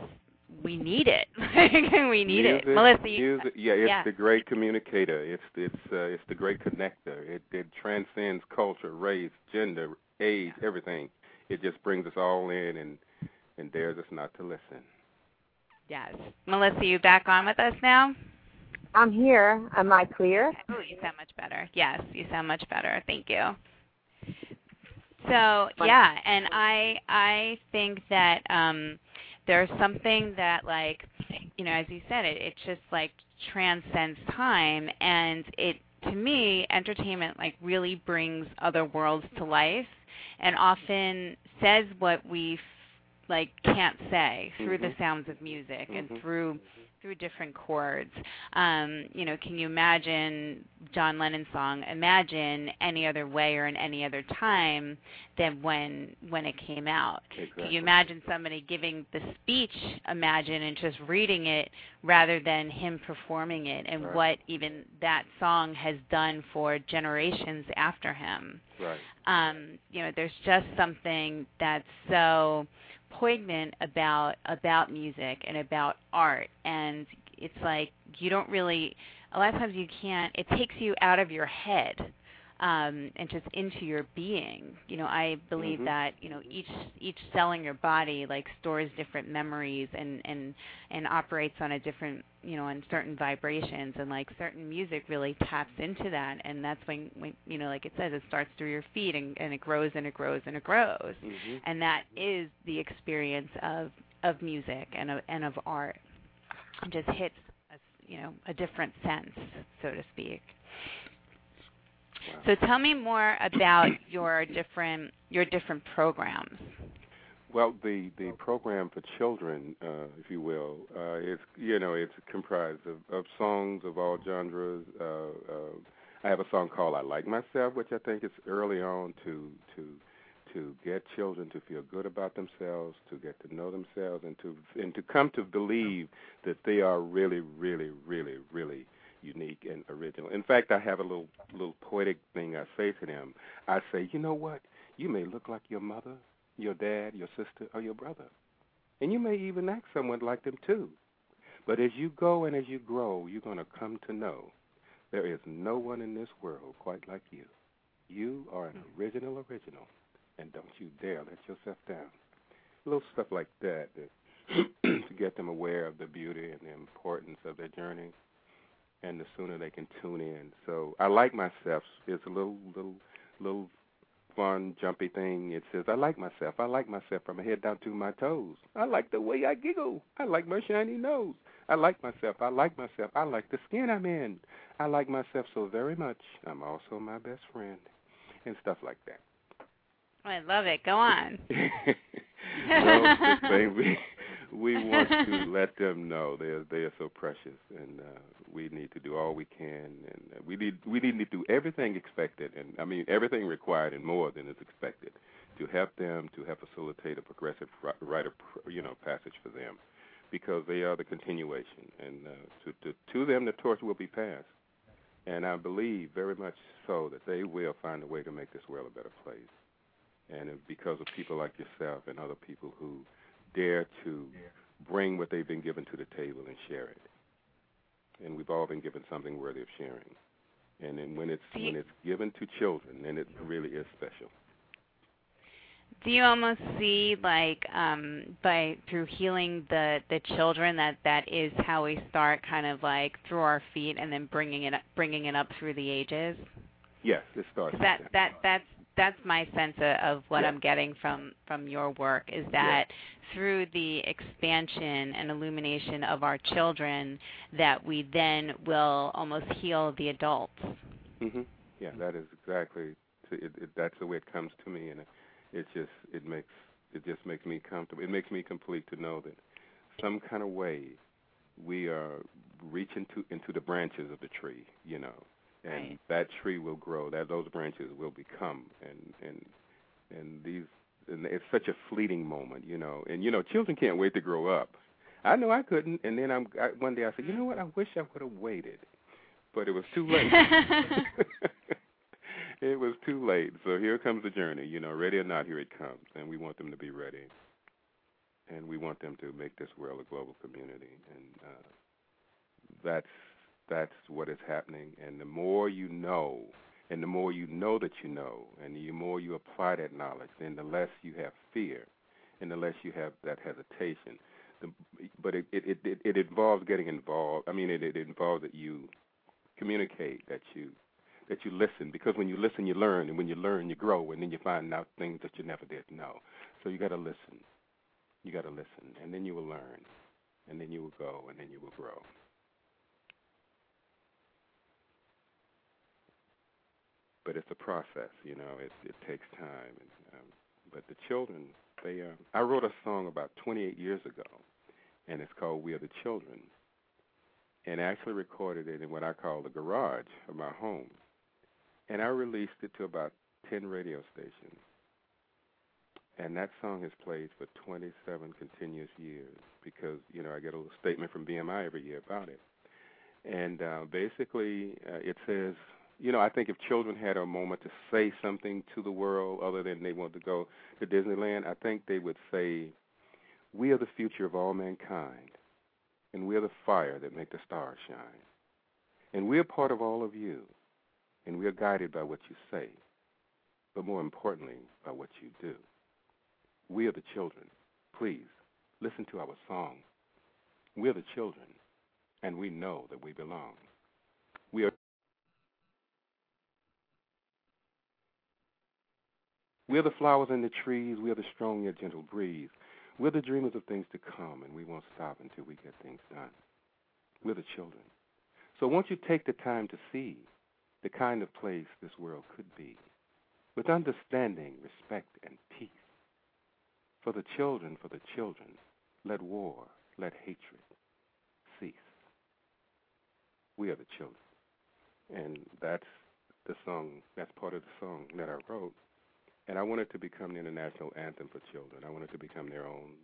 A: we need it. we need
B: music,
A: it. Melissa, you,
B: music, yeah, it's
A: yeah.
B: the great communicator. It's it's uh, it's the great connector. It it transcends culture, race, gender, age, everything. It just brings us all in and and dares us not to listen.
A: yes. Melissa, you back on with us now?
C: I'm here. Am I clear?
A: Oh, you sound much better. Yes, you sound much better. Thank you. So yeah, and I I think that um there's something that like you know, as you said, it it just like transcends time and it to me, entertainment like really brings other worlds to life and often says what we like can't say through the
B: Mhm.
A: sounds of music and
B: Mhm.
A: through through different chords. Um, you know, can you imagine John Lennon's song "Imagine" any other way or in any other time than when when it came out? Can you imagine somebody giving the speech "Imagine" and just reading it rather than him performing it, and
B: Right.
A: what even that song has done for generations after him?
B: Right.
A: um, you know, there's just something that's so poignant about about music and about art, and it's like you don't really. A lot of times you can't. It takes you out of your head. Um, and just into your being. You know, I believe
B: Mhm.
A: that you know each each cell in your body like stores different memories and and and operates on a different you know on certain vibrations and like certain music really taps into that and that's when when you know like it says it starts through your feet and, and it grows and it grows and it grows
B: Mhm.
A: and that is the experience of of music and of and of art it just hits a, you know a different sense so to speak
B: Wow.
A: so tell me more about your different your different programs
B: Well, the the program for children, uh, if you will, uh, it's you know it's comprised of, of songs of all genres. Uh, uh, I have a song called "I Like Myself," which I think is early on to to to get children to feel good about themselves, to get to know themselves, and to and to come to believe that they are really, really, really, really unique and original. In fact, I have a little little poetic thing I say to them. I say, you know what? You may look like your mother, your dad, your sister, or your brother, and you may even act somewhat like them too. But as you go and as you grow, you're going to come to know there is no one in this world quite like you. You are an mm. original original and don't you dare let yourself down. Little stuff like that, that to get them aware of the beauty and the importance of their journey, and the sooner they can tune in. So I like myself. It's a little little little fun jumpy thing. It says I like myself. I like myself from my head down to my toes. I like the way I giggle. I like my shiny nose. I like myself. I like myself. I like the skin I'm in. I like myself so very much. I'm also my best friend, and stuff like that.
A: I love it. Go on.
B: well, we we want to let them know they are they are so precious, and uh, we need to do all we can, and uh, we need we need to do everything expected, and I mean everything required and more than is expected, to help them to help facilitate a progressive right of you know passage for them, because they are the continuation, and uh, to, to to them the torch will be passed, and I believe very much so that they will find a way to make this world a better place and because of people like yourself and other people who dare to bring what they've been given to the table and share it. And we've all been given something worthy of sharing. And then when it's when it's given to children, then it really is special.
A: Do you almost see like um by through healing the the children that that is how we start kind of like through our feet and then bringing it up, bringing it up through the ages?
B: Yes, it starts.
A: That
B: that
A: that that's that's my sense of what
B: yeah.
A: I'm getting from from your work is that yeah. Through the expansion and illumination of our children that we then will almost heal the adults.
B: Mhm. Yeah, that is exactly it, it, that's the way it comes to me and it, it just it makes it just makes me comfortable. It makes me complete to know that some kind of way we are reaching to into the branches of the tree, you know, and
A: right.
B: that tree will grow. That those branches will become, and and and these. And it's such a fleeting moment, you know. And you know, children can't wait to grow up. I know I couldn't, and then I'm I, one day I said, you know what? I wish I would have waited, but it was too late. it was too late. So here comes the journey. You know, ready or not, here it comes, and we want them to be ready, and we want them to make this world a global community, and uh, that's that's what is happening. And the more you know, and the more you know that you know, and the more you apply that knowledge, then the less you have fear, and the less you have that hesitation. The, but it, it it it involves getting involved. I mean, it, it involves that you communicate, that you that you listen, because when you listen, you learn, and when you learn, you grow, and then you find out things that you never did know. So you got to listen. You got to listen, and then you will learn, and then you will go, and then you will grow. But it's a process. You know, it it takes time. And, um, but the children, they. Uh, I wrote a song about 28 years ago, and it's called "We Are the Children," and I actually recorded it in what I call the garage of my home, and I released it to about 10 radio stations. And that song has played for 27 continuous years because you know I get a little statement from BMI every year about it, and uh, basically uh, it says you know, I think if children had a moment to say something to the world other than they want to go to Disneyland, I think they would say, "We are the future of all mankind, and we are the fire that make the stars shine, and we are part of all of you, and we are guided by what you say, but more importantly, by what you do. We are the children. Please listen to our song. We are the children, and we know that we belong. We are We're the flowers and the trees. We're the strong yet gentle breeze. We're the dreamers of things to come, and we won't stop until we get things done. We're the children. So won't you take the time to see the kind of place this world could be with understanding, respect, and peace? For the children, for the children, let war, let hatred cease. We are the children. And that's the song, that's part of the song that I wrote. And I want it to become the international anthem for children. I want it to become their own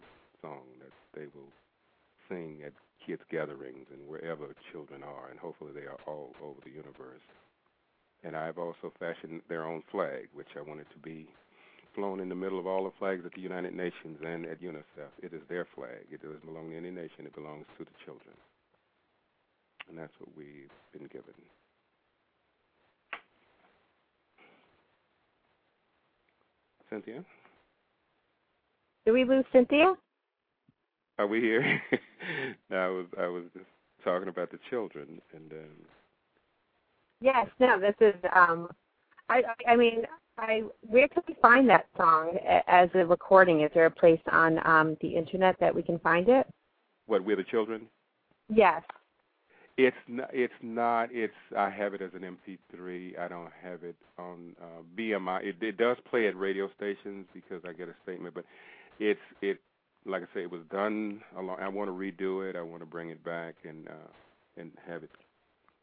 B: song that they will sing at kids' gatherings and wherever children are, and hopefully they are all over the universe. And I've also fashioned their own flag, which I want it to be flown in the middle of all the flags at the United Nations and at UNICEF. It is their flag. It doesn't belong to any nation. It belongs to the children. And that's what we've been given. Cynthia?
C: Did we lose Cynthia?
B: Are we here? no, I was I was just talking about the children and um
C: Yes, no, this is um I I mean, I where can we find that song as a recording? Is there a place on um the internet that we can find it?
B: what we're the children?
C: Yes.
B: It's not. It's not. It's. I have it as an MP3. I don't have it on uh, BMI. It, it does play at radio stations because I get a statement, but it's it. Like I say, it was done. Along, I want to redo it. I want to bring it back and uh, and have it,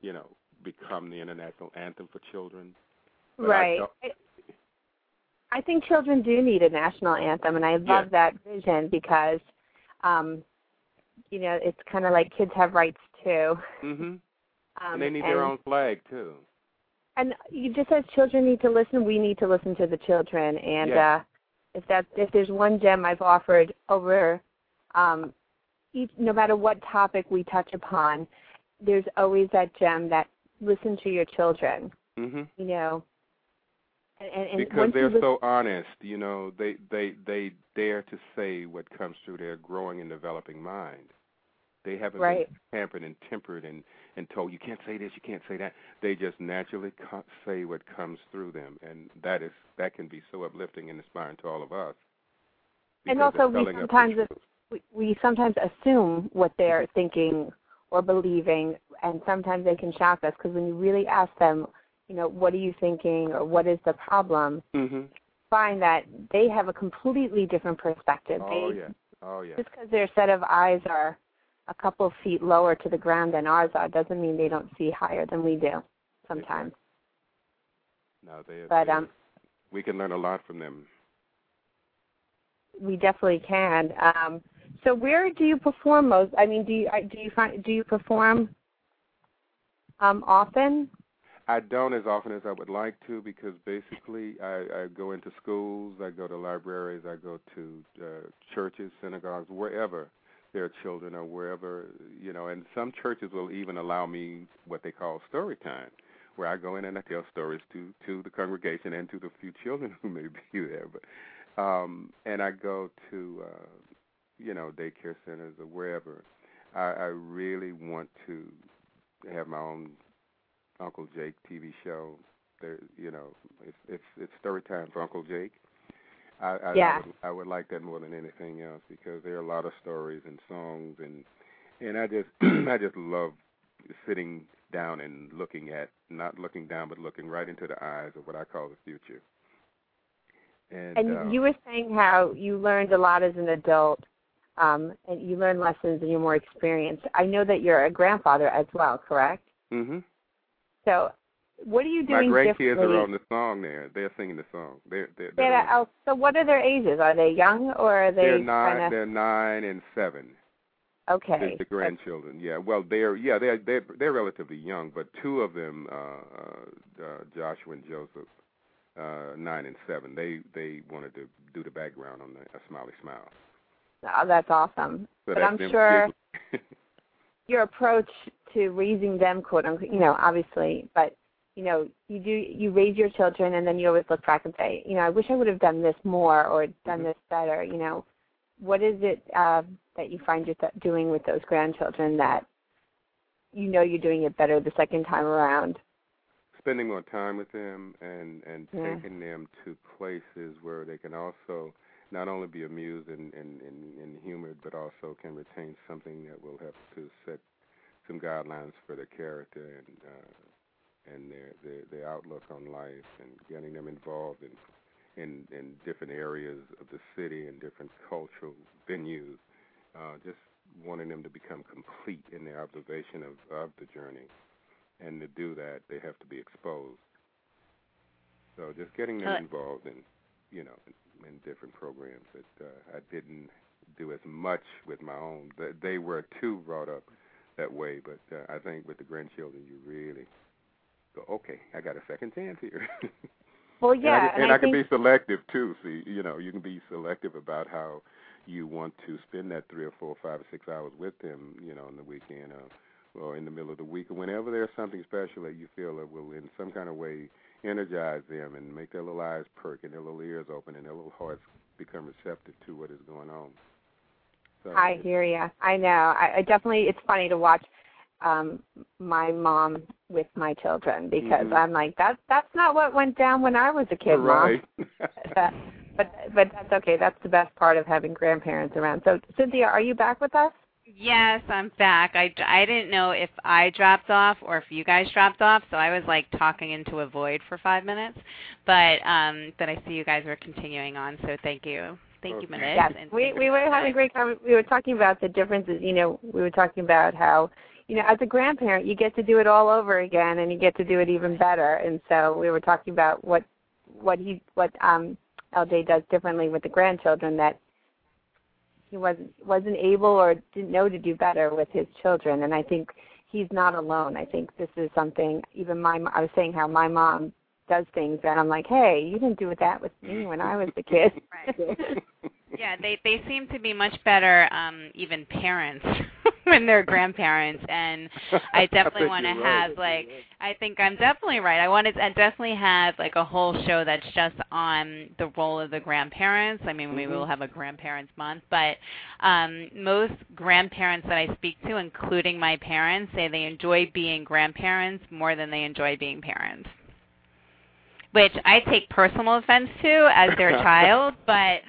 B: you know, become the international anthem for children. But
C: right. I, I think children do need a national anthem, and I love
B: Yes.
C: that vision because, um, you know, it's kind of like kids have rights too.
B: Mhm.
C: Um,
B: and they need their own flag too.
C: And you just as children need to listen, we need to listen to the children. And
B: Yeah.
C: uh, if that if there's one gem I've offered over, um, each, no matter what topic we touch upon, there's always that gem that listen to your children.
B: Mhm.
C: You know. And, and, and
B: because they're
C: listen-
B: so honest you know they they they dare to say what comes through their growing and developing mind they haven't
C: Right.
B: been pampered and tempered and and told you can't say this you can't say that they just naturally co- say what comes through them and that is that can be so uplifting and inspiring to all of us
C: And also we
B: telling us the
C: sometimes we, we sometimes assume what they're thinking or believing, and sometimes they can shock us because when you really ask them, you know, what are you thinking or what is the problem,
B: Mhm.
C: find that they have a completely different perspective.
B: oh
C: they,
B: yeah oh yeah
C: Just because their set of eyes are a couple of feet lower to the ground than ours are doesn't mean they don't see higher than we do sometimes.
B: no they
C: But
B: they-
C: um,
B: we can learn a lot from them
C: we definitely can. Um, so where do you perform most? I mean, do you do you find do you perform um, often?
B: I don't as often as I would like to because basically I, I go into schools, I go to libraries, I go to uh, churches, synagogues, wherever there are children or wherever you know. And some churches will even allow me what they call story time, where I go in and I tell stories to to the congregation and to the few children who may be there. But um, and I go to uh, you know daycare centers or wherever. I, I really want to have my own Uncle Jake TV show. There, you know, it's it's it's story time for Uncle Jake. I I,
C: Yeah.
B: I, would, I would like that more than anything else because there are a lot of stories and songs and and I just I just love sitting down and looking at not looking down but looking right into the eyes of what I call the future. And,
C: And
B: um,
C: you were saying how you learned a lot as an adult, um, and you learn lessons and you're more experienced. I know that you're a grandfather as well, correct?
B: mhm.
C: So, what are you doing?
B: My
C: grandkids
B: are on the song there. They're singing the song. They're they're, they're,
C: oh, so what are their ages? Are they young or are they
B: they're nine.
C: kind of
B: They're nine and seven.
C: okay?
B: the, the grandchildren. Yeah, well, they're yeah they're they're they're relatively young, but two of them, uh, uh, uh, Joshua and Joseph, uh, nine and seven, they they wanted to do the background on the a Smiley Smile.
C: Oh, that's awesome.
B: So
C: but
B: that's
C: I'm
B: them
C: sure your approach to raising them, quote unquote, you know, obviously, but you know, you do you raise your children and then you always look back and say, you know, I wish I would have done this more or done
B: Mhm.
C: this better. You know, what is it uh, that you find yourself doing with those grandchildren that you know you're doing it better the second time around?
B: spending more time with them and and
C: Yeah.
B: taking them to places where they can also not only be amused and, and, and, and humored, but also can retain something that will help to set some guidelines for their character and uh, and their, their their outlook on life, and getting them involved in in in different areas of the city and different cultural venues. Uh, just wanting them to become complete in their observation of, of the journey. And to do that, they have to be exposed. So just getting them
A: Uh,
B: involved in, you know, in, in different programs that uh, I didn't do as much with my own. They, they were too brought up that way, but uh, I think with the grandchildren, you really go, okay, I got a second chance here.
C: Well,
B: And I
C: yeah,
B: and,
C: I,
B: I, can
C: think
B: be selective too. See, you know, you can be selective about how you want to spend that three or four, five or six hours with them. You know, on the weekend or, or in the middle of the week, or whenever there's something special that you feel that will, in some kind of way, energize them and make their little eyes perk and their little ears open and their little hearts become receptive to what is going on. So
C: I hear you. I know. I, I definitely. It's funny to watch um my mom with my children because
B: Mhm.
C: I'm like that. That's not what went down when I was a kid,
B: right.
C: mom. But but that's okay. That's the best part of having grandparents around. So Cynthia, are you back with us?
A: Yes, I'm back. I, I didn't know if I dropped off or if you guys dropped off, so I was like talking into a void for five minutes. But um, but I see you guys are continuing on, so thank you, thank you,
B: Okay.
A: Manoj.
C: Yes, we we were having a great conver We were talking about the differences. You know, we were talking about how you know as a grandparent you get to do it all over again, and you get to do it even better. And so we were talking about what what he what um LJ does differently with the grandchildren that he wasn't wasn't able or didn't know to do better with his children. And I think he's not alone. I think this is something even my I was saying how my mom does things and I'm like, hey, you didn't do that with me when I was a kid.
A: Right. Yeah, they they seem to be much better, um, even parents when they're grandparents, and I definitely
B: think
A: want to
B: you're right.
A: have like I think I'm definitely right. I want to I definitely have like a whole show that's just on the role of the grandparents. I mean, maybe
B: Mhm.
A: we'll have a grandparents month, but um, most grandparents that I speak to, including my parents, say they enjoy being grandparents more than they enjoy being parents. Which I take personal offense to as their child, but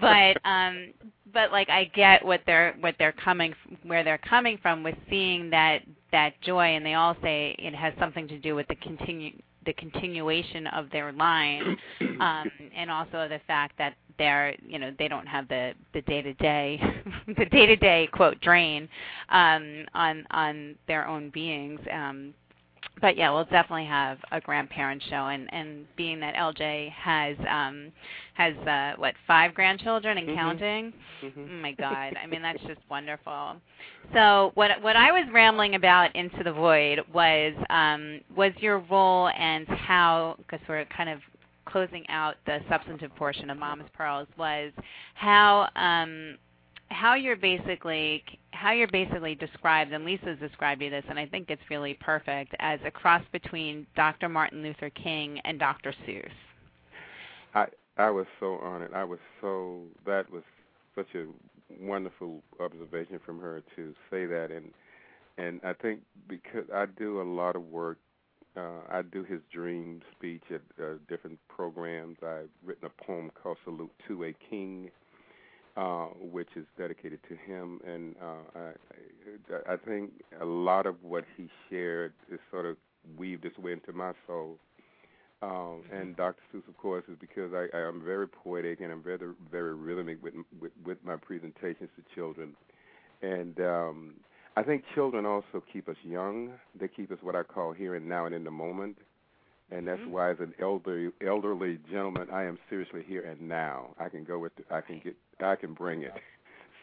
A: but um but like I get what they're what they're coming where they're coming from with seeing that that joy and they all say it has something to do with the continue the continuation of their line um and also the fact that they're you know they don't have the the day to day the day to day quote drain um on on their own beings um but yeah, we'll definitely have a grandparent show, and and being that LJ has um has uh what five grandchildren and
B: Mhm.
A: counting.
B: Mhm.
A: Oh my God! I mean, that's just wonderful. So what what I was rambling about into the void was um was your role and how because we're kind of closing out the substantive portion of Mama's Pearls was how um how you're basically how you're basically described and Lisa's described you this and I think it's really perfect as a cross between Dr. Martin Luther King and Dr. Seuss.
B: I I was so honored. I was so that was such a wonderful observation from her to say that and and I think because I do a lot of work uh, I do his dream speech at uh, different programs. I've written a poem called "Salute to a King," uh, which is dedicated to him. And uh, I, I, think a lot of what he shared is sort of weaved its way into my soul. Um, and Dr. Seuss, of course, is because I, I am very poetic and I'm very, very rhythmic with, with with my presentations to children. And um, I think children also keep us young. They keep us what I call here and now and in the moment. And that's
A: Mhm.
B: why, as an elderly elderly gentleman, I am seriously here and now. I can go with, the, I can get, I can bring it.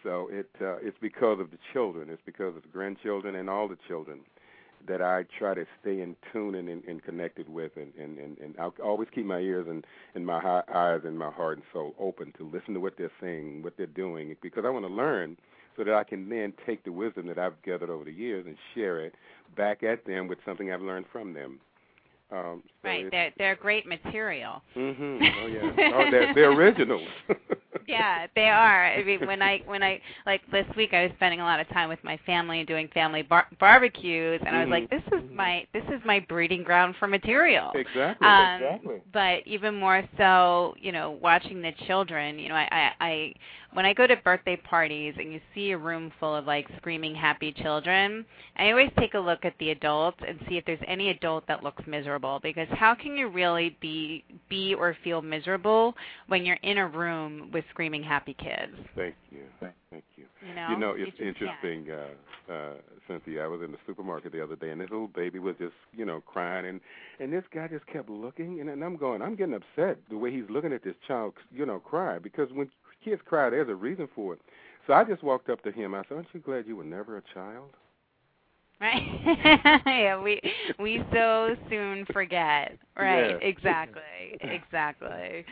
B: So it uh, it's because of the children. It's because of the grandchildren and all the children that I try to stay in tune and, and, and connected with, and and and, and I'll always keep my ears and and my hi- eyes and my heart and soul open to listen to what they're saying, what they're doing, because I want to learn, so that I can then take the wisdom that I've gathered over the years and share it back at them with something I've learned from them. Um, so
A: Right, they're they're great material.
B: Mm-hmm. Oh yeah. Oh, they're, they're originals.
A: yeah, they are. I mean, when I when I like this week, I was spending a lot of time with my family and doing family bar- barbecues, and I was like,
B: Mhm.
A: this is my this is my breeding ground for material.
B: Exactly.
A: Um,
B: exactly.
A: But even more so, you know, watching the children. You know, I I, I when I go to birthday parties and you see a room full of like screaming happy children, I always take a look at the adults and see if there's any adult that looks miserable because how can you really be be or feel miserable when you're in a room with screaming happy kids?
B: Thank you. Thank you.
A: You know,
B: You know,
A: You
B: it's
A: just
B: interesting, uh, uh, Cynthia. I was in the supermarket the other day, and this little baby was just, you know, crying, and and this guy just kept looking, and, and I'm going, I'm getting upset the way he's looking at this child, you know, cry because when kids cry, there's a reason for it. So I just walked up to him. I said, "Aren't you glad you were never a child?"
A: Right. yeah, we we so soon forget. Right. Exactly. Exactly.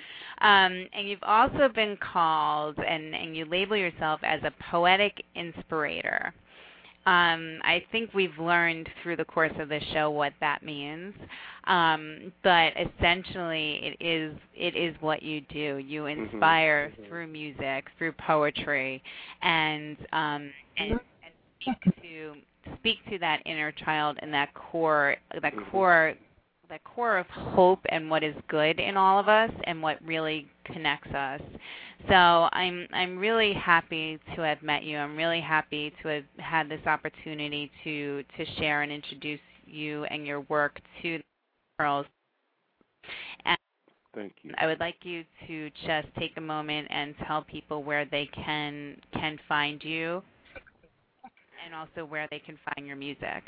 A: Um, and you've also been called, and and you label yourself as a poetic inspirator. Um, I think we've learned through the course of the show what that means, um, but essentially, it is it is what you do. You inspire through music, through poetry, and um, and, and speak to speak to that inner child and that core that core that core of hope and what is good in all of us and what really connects us. So I'm I'm really happy to have met you. I'm really happy to have had this opportunity to to share and introduce you and your work to the girls. And
B: Thank you.
A: I would like you to just take a moment and tell people where they can can find you and also where they can find your music.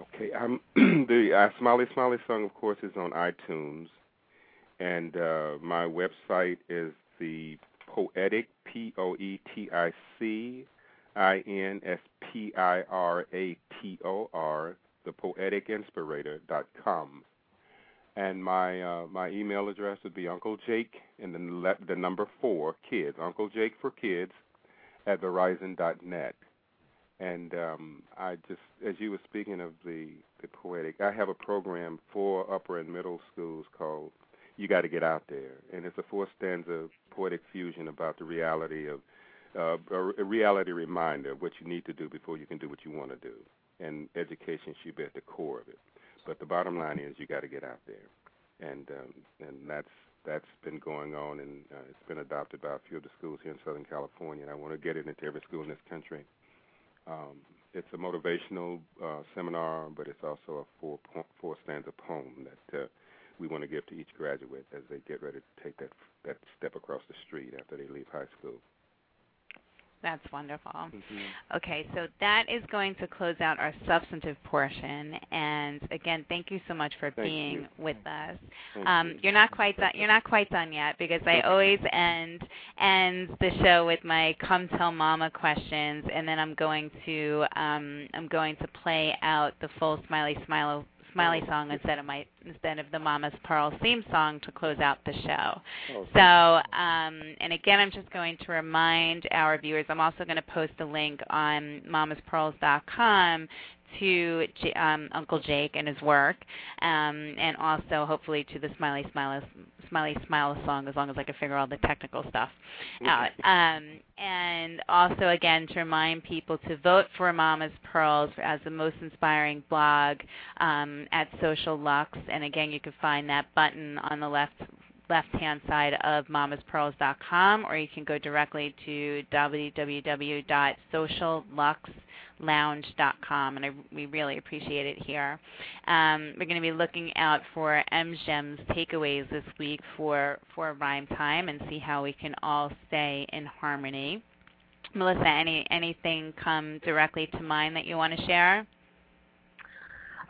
B: Okay. Um, the uh, Smiley Smiley song, of course, is on iTunes, and uh, my website is the Poetic P O E T I C I N S P I R A T O R, the Poeticinspirator dot com. And my uh, my email address would be Uncle Jake and then le- the number four kids, Uncle Jake for kids at Verizon dot net. And um, I just, as you were speaking of the the poetic, I have a program for upper and middle schools called "You Got to Get Out There," and it's a four stanza poetic fusion about the reality of uh, a, reality reminder of what you need to do before you can do what you want to do, and education should be at the core of it. But the bottom line is you got to get out there, and um, and that's that's been going on, and uh, it's been adopted by a few of the schools here in Southern California, and I want to get it into every school in this country. Um, it's a motivational uh, seminar, but it's also a four po- four stanza poem that uh, we want to give to each graduate as they get ready to take that that step across the street after they leave high school.
A: That's wonderful.
B: Mm-hmm.
A: Okay, so that is going to close out our substantive portion. And again, thank you so much for
B: Thank
A: being
B: you.
A: with us. Um,
B: you.
A: you're not quite done. You're not quite done yet because I always end end the show with my "Come Tell Mama" questions, and then I'm going to um, I'm going to play out the full Smiley Smile Smiley song instead of my instead of the Mama's Pearl theme song to close out the show.
B: Oh,
A: So, um, and again, I'm just going to remind our viewers. I'm also going to post a link on mamaspearls.com to um, Uncle Jake and his work, um, and also hopefully to the Smiley Smile Smiley Smile song, as long as I can figure all the technical stuff out. Um, and also, again, to remind people to vote for Mama's Pearls as the most inspiring blog um, at Social Lux. And again, you can find that button on the left left-hand side of mamaspearls.com, or you can go directly to www.socialluxlounge.com, and I, we really appreciate it here. Um, we're going to be looking out for MGEM's takeaways this week for, for rhyme time and see how we can all stay in harmony. Melissa, any anything come directly to mind that you want to share?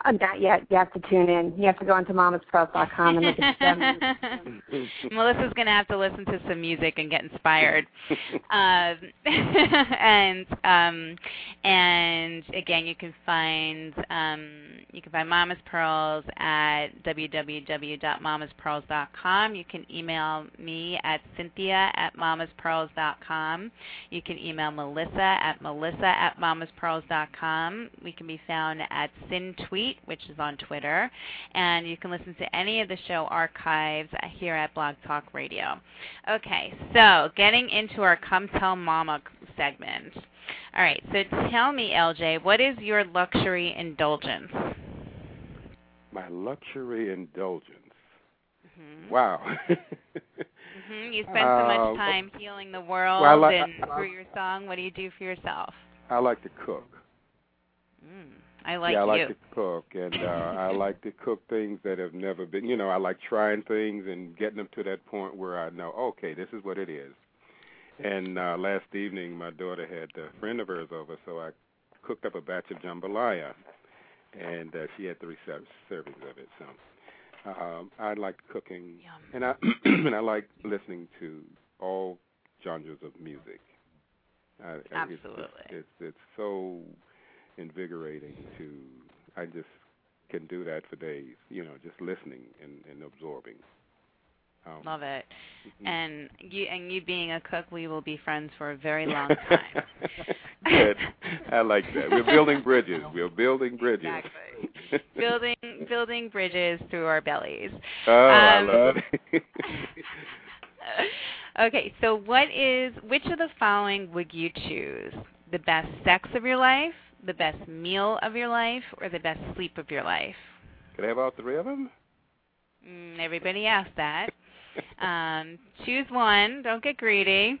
C: Uh, not yet. You have to tune in. You have to go onto mamaspearls.com and look at them.
A: Melissa's going to have to listen to some music and get inspired. um, and um, and again, you can find um, you can find Mama's Pearls at www.mamaspearls.com. You can email me at Cynthia at mamaspearls.com. You can email Melissa at melissa at mamaspearls.com. We can be found at Which is on Twitter, and you can listen to any of the show archives here at Blog Talk Radio. Okay, so getting into our Come Tell Mama segment. All right, so tell me, LJ, what is your luxury indulgence?
B: My luxury indulgence.
A: Mhm.
B: Wow.
A: hmm You spend so much
B: Uh,
A: time healing the world
B: well, I like-
A: and
B: I- I-
A: through your song. What do you do for yourself?
B: I like to cook.
A: Mm, I like
B: yeah, I
A: you.
B: like to cook, and uh, I like to cook things that have never been. You know, I like trying things and getting them to that point where I know, okay, this is what it is. And uh, last evening, my daughter had a friend of hers over, so I cooked up a batch of jambalaya, and uh, she had three ser- servings of it. So um, I like cooking,
A: Yum.
B: and I and I like listening to all genres of music. I, I-
A: Absolutely.
B: It's, it's it's so invigorating to. I just can do that for days. You know, just listening and, and absorbing. Um,
A: Love it.
B: mhm.
A: And you and you being a cook, we will be friends for a very long time.
B: Good. I like that. We're building bridges. We're building bridges.
A: Exactly. building building bridges through our bellies.
B: oh, I
A: Um,
B: love it.
A: okay, so what is which of the following would you choose? The best sex of your life, the best meal of your life, or the best sleep of your life?
B: Can I have all three of them?
A: Mm, everybody asked that. Um, choose one. Don't get greedy.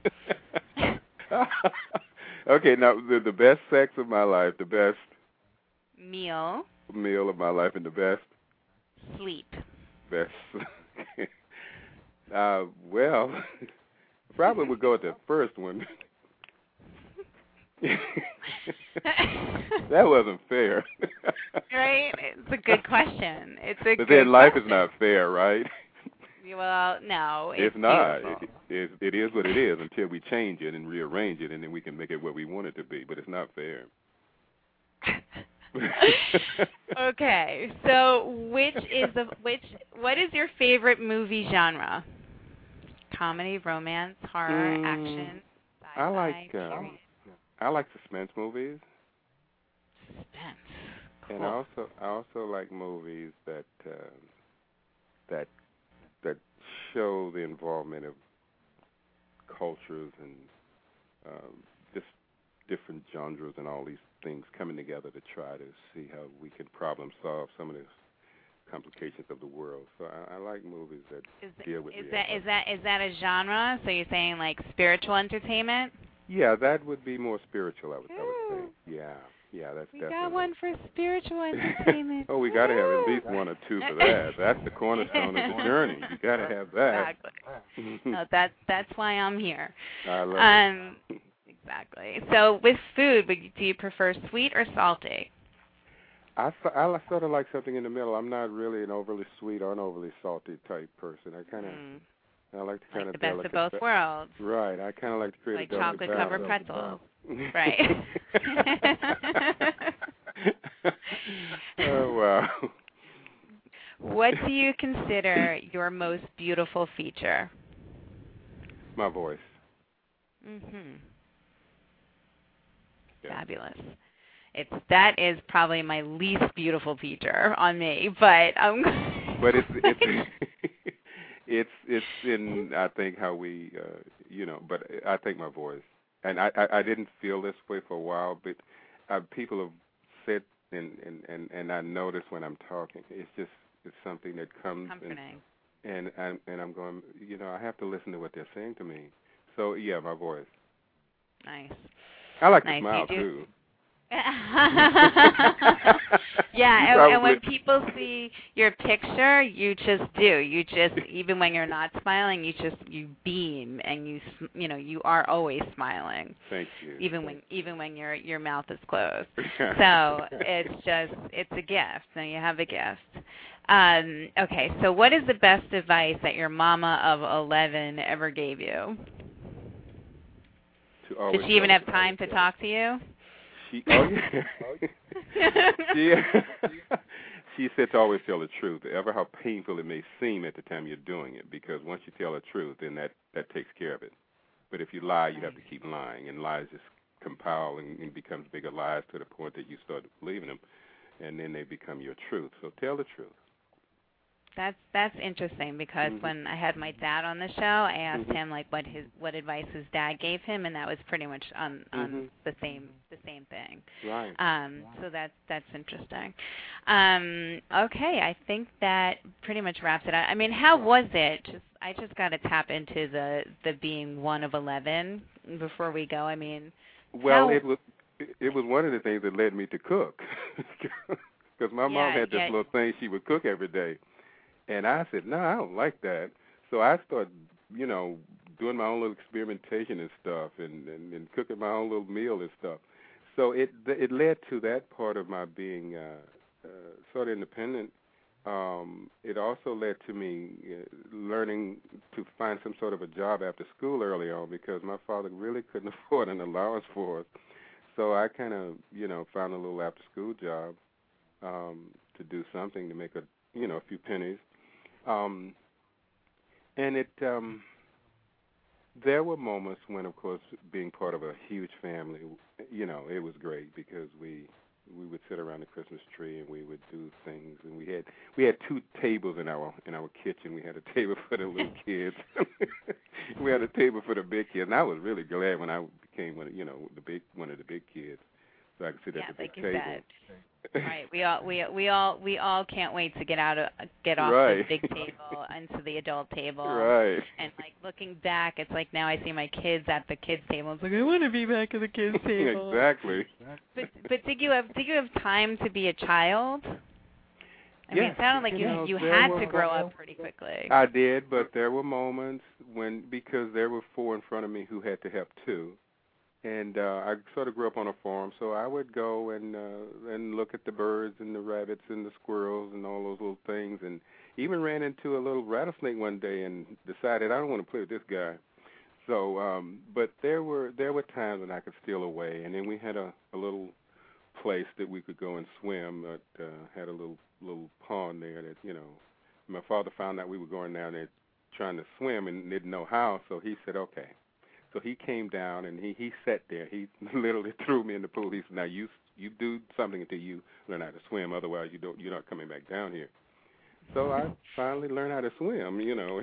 B: okay, now the the best sex of my life, the best
A: Meal,
B: meal of my life, and the best
A: sleep.
B: best. uh, well, probably would go with the first one. That wasn't fair.
A: right? It's a good question. It's a
B: But then life is not fair, right?
A: Well, no. It's
B: It's not. It, it, it is what it is until we change it and rearrange it, and then we can make it what we want it to be. But it's not fair.
A: okay, so which is the which? What is your favorite movie genre? Comedy, romance, horror,
B: Mm,
A: action.
B: I like um? I like suspense movies,
A: suspense. Cool.
B: and I also I also like movies that uh, that that show the involvement of cultures and um, just different genres and all these things coming together to try to see how we can problem solve some of the complications of the world. So I, I like movies that
A: Is,
B: deal with
A: is that is that is that a genre? So you're saying like spiritual entertainment?
B: Yeah, that would be more spiritual. I would, I would say. Yeah, yeah, that's
A: We
B: definitely.
A: got one for spiritual entertainment.
B: oh, we got to have at least one or two for that. That's the cornerstone of the journey. You got to have that.
A: Exactly. No, that that's why I'm here.
B: I love
A: Um,
B: it.
A: exactly. So with food, would you- do you prefer sweet or salty?
B: I, I sort of like something in the middle. I'm not really an overly sweet or an overly salty type person. I kind of
A: Mm,
B: I like to kind
A: like
B: of
A: the best of both worlds.
B: Right. I kind of like to create
A: Like
B: a
A: chocolate covered pretzels. Right.
B: oh wow.
A: What do you consider your most beautiful feature?
B: My voice.
A: Mhm.
B: Yeah.
A: Fabulous. It's that is probably my least beautiful feature on me, but um
B: but it's it's it's it's in I think how we uh you know, but I think my voice. And I I, I didn't feel this way for a while, but uh, people have said and and and and I notice when I'm talking, it's just it's something that comes and
A: comforting.
B: and and and I'm going, you know, I have to listen to what they're saying to me. So yeah, my voice.
A: Nice.
B: I like
A: Nice,
B: to smile too.
A: yeah, and, and when people see your picture, you just do. You just even when you're not smiling, you just you beam and you you know you are always smiling,
B: Thank you.
A: even when even when your your mouth is closed. So it's just it's a gift. So you have a gift. Um, okay, so what is the best advice that your mama of eleven ever gave you?
B: To
A: Did she even have time to talk to you?
B: She oh yeah. she she said to always tell the truth, ever how painful it may seem at the time you're doing it, because once you tell the truth, then that that takes care of it. But if you lie, you have to keep lying, and lies just compile and, and becomes bigger lies to the point that you start believing them, and then they become your truth. So tell the truth.
A: That's that's interesting because
B: Mhm.
A: when I had my dad on the show, I asked
B: Mhm.
A: him like what his what advice his dad gave him, and that was pretty much on on
B: Mhm.
A: the same the same thing.
B: Right.
A: Um, so that's that's interesting. Um, okay, I think that pretty much wraps it up. I mean, how was it? Just I just got to tap into the the being one of eleven before we go. I mean,
B: Well,
A: how-
B: it was it was one of the things that led me to cook, because my mom had this
A: yeah.
B: little thing she would cook every day, and I said, no, I don't like that. So I started, you know, doing my own little experimentation and stuff, and and, and cooking my own little meal and stuff. So it it led to that part of my being uh, uh, sort of independent. Um, it also led to me uh, learning to find some sort of a job after school early on because my father really couldn't afford an allowance for us. So I kind of, you know, found a little after school job um to do something to make a, you know, a few pennies. Um and it um there were moments when of course being part of a huge family, you know, it was great because we we would sit around the Christmas tree and we would do things and we had we had two tables in our in our kitchen. We had a table for the little kids. we had a table for the big kids. And I was really glad when I became one of you know, the big one of the big kids. So I could sit
A: yeah,
B: at the big table.
A: said. right. We all we we all we all can't wait to get out of get off
B: Right.
A: the big table into the adult table.
B: Right.
A: And like looking back, it's like now I see my kids at the kids table. It's like I want to be back at the kids table.
B: exactly.
A: But but did you have did you have time to be a child? I mean,
B: Yes.
A: it sounded like
B: You
A: you
B: know,
A: you had
B: were
A: to grow up pretty quickly.
B: I did, but there were moments when because there were four in front of me who had to help too. And uh I sort of grew up on a farm, so I would go and uh and look at the birds and the rabbits and the squirrels and all those little things and even ran into a little rattlesnake one day and decided I don't want to play with this guy. So um but there were there were times when I could steal away and then we had a a little place that we could go and swim that uh had a little little pond there that, you know, my father found out we were going down there trying to swim and didn't know how, so he said, "Okay." So he came down and he he sat there. He literally threw me in the pool. He said, "Now you you do something until you learn how to swim. Otherwise, you don't you're not coming back down here." So I finally learned how to swim, you know.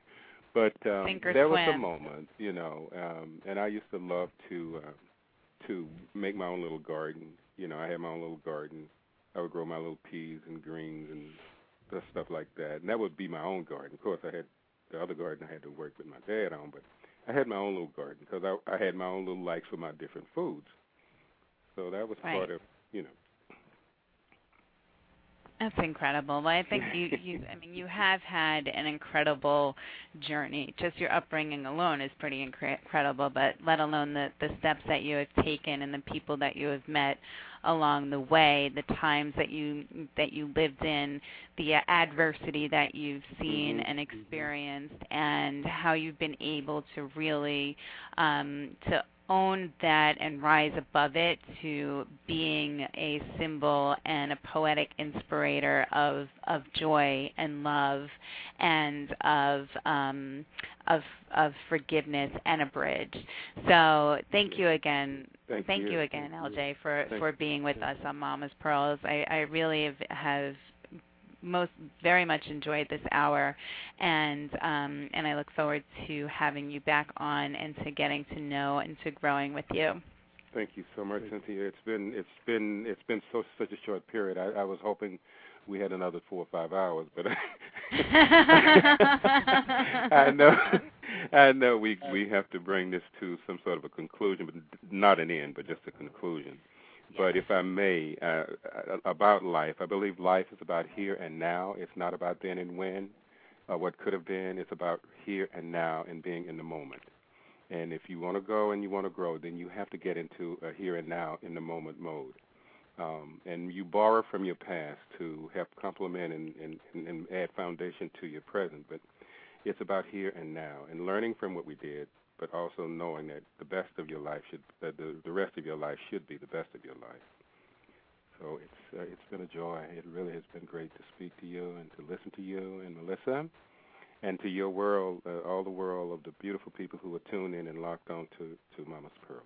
B: but um, there
A: swim.
B: some moments, you know, um, and I used to love to uh, to make my own little garden. You know, I had my own little garden. I would grow my little peas and greens and stuff like that. And that would be my own garden. Of course, I had the other garden I had to work with my dad on, but I had my own little garden because I, I had my own little likes for my different foods. So that was
A: Right.
B: part of, you know.
A: That's incredible. Well, I think you, you, I mean, you have had an incredible journey. Just your upbringing alone is pretty incre- incredible, but let alone the the steps that you have taken and the people that you have met along the way, the times that you that you lived in, the adversity that you've seen
B: Mhm.
A: and experienced, and how you've been able to really um, to own that and rise above it to being a symbol and a poetic inspirator of of joy and love and of um of of forgiveness and a bridge. So thank you again.
B: Thank you.
A: again, LJ, for
B: Thank
A: for being with us on Mama's Pearls. I, I really have most very much enjoyed this hour and um and I look forward to having you back on and to getting to know and to growing with you.
B: Thank you so much, Cynthia. It's been it's been it's been so such a short period. I, I was hoping we had another four or five hours, but I know I know we we have to bring this to some sort of a conclusion, but not an end, but just a conclusion. But if I may, uh, about life, I believe life is about here and now. It's not about then and when, uh, what could have been. It's about here and now and being in the moment. And if you want to go and you want to grow, then you have to get into a here and now in the moment mode. Um, and you borrow from your past to help complement and, and, and add foundation to your present. But it's about here and now and learning from what we did, but also knowing that the best of your life should, that the, the rest of your life should be the best of your life. So it's uh, it's been a joy. It really has been great to speak to you and to listen to you and Melissa, and to your world, uh, all the world of the beautiful people who are tuned in and locked on to to Mama's Pearl.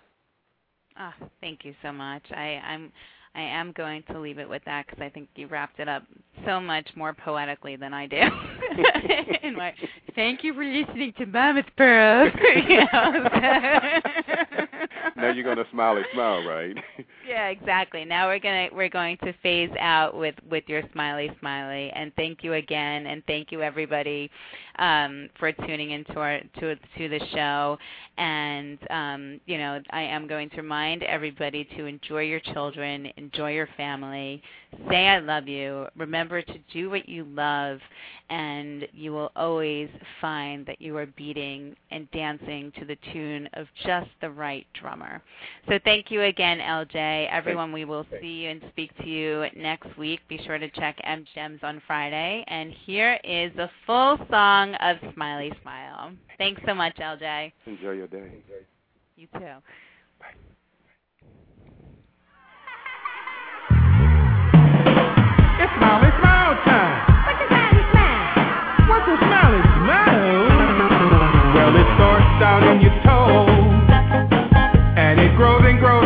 A: Ah, thank you so much. I, I'm I am going to leave it with that because I think you wrapped it up so much more poetically than I do. My, thank you for listening to Mama's Pearl. You
E: now you're gonna smiley smile, right?
A: yeah, exactly. Now we're gonna we're going to phase out with with your smiley smiley, and thank you again, and thank you everybody um, for tuning into our to to the show. And um, you know, I am going to remind everybody to enjoy your children, enjoy your family, say I love you. Remember to do what you love, and you will always find that you are beating and dancing to the tune of just the right drummer. So thank you again, LJ. Everyone, we will see you and speak to you next week. Be sure to check M Gems on Friday. And here is the full song of Smiley Smile. Thanks so much, LJ.
E: Enjoy your day.
A: You too.
B: It's Smiley Smile time.
F: What's a smiley smile?
B: What's a smiley smile? Well, it starts down in your toes, and it grows and grows.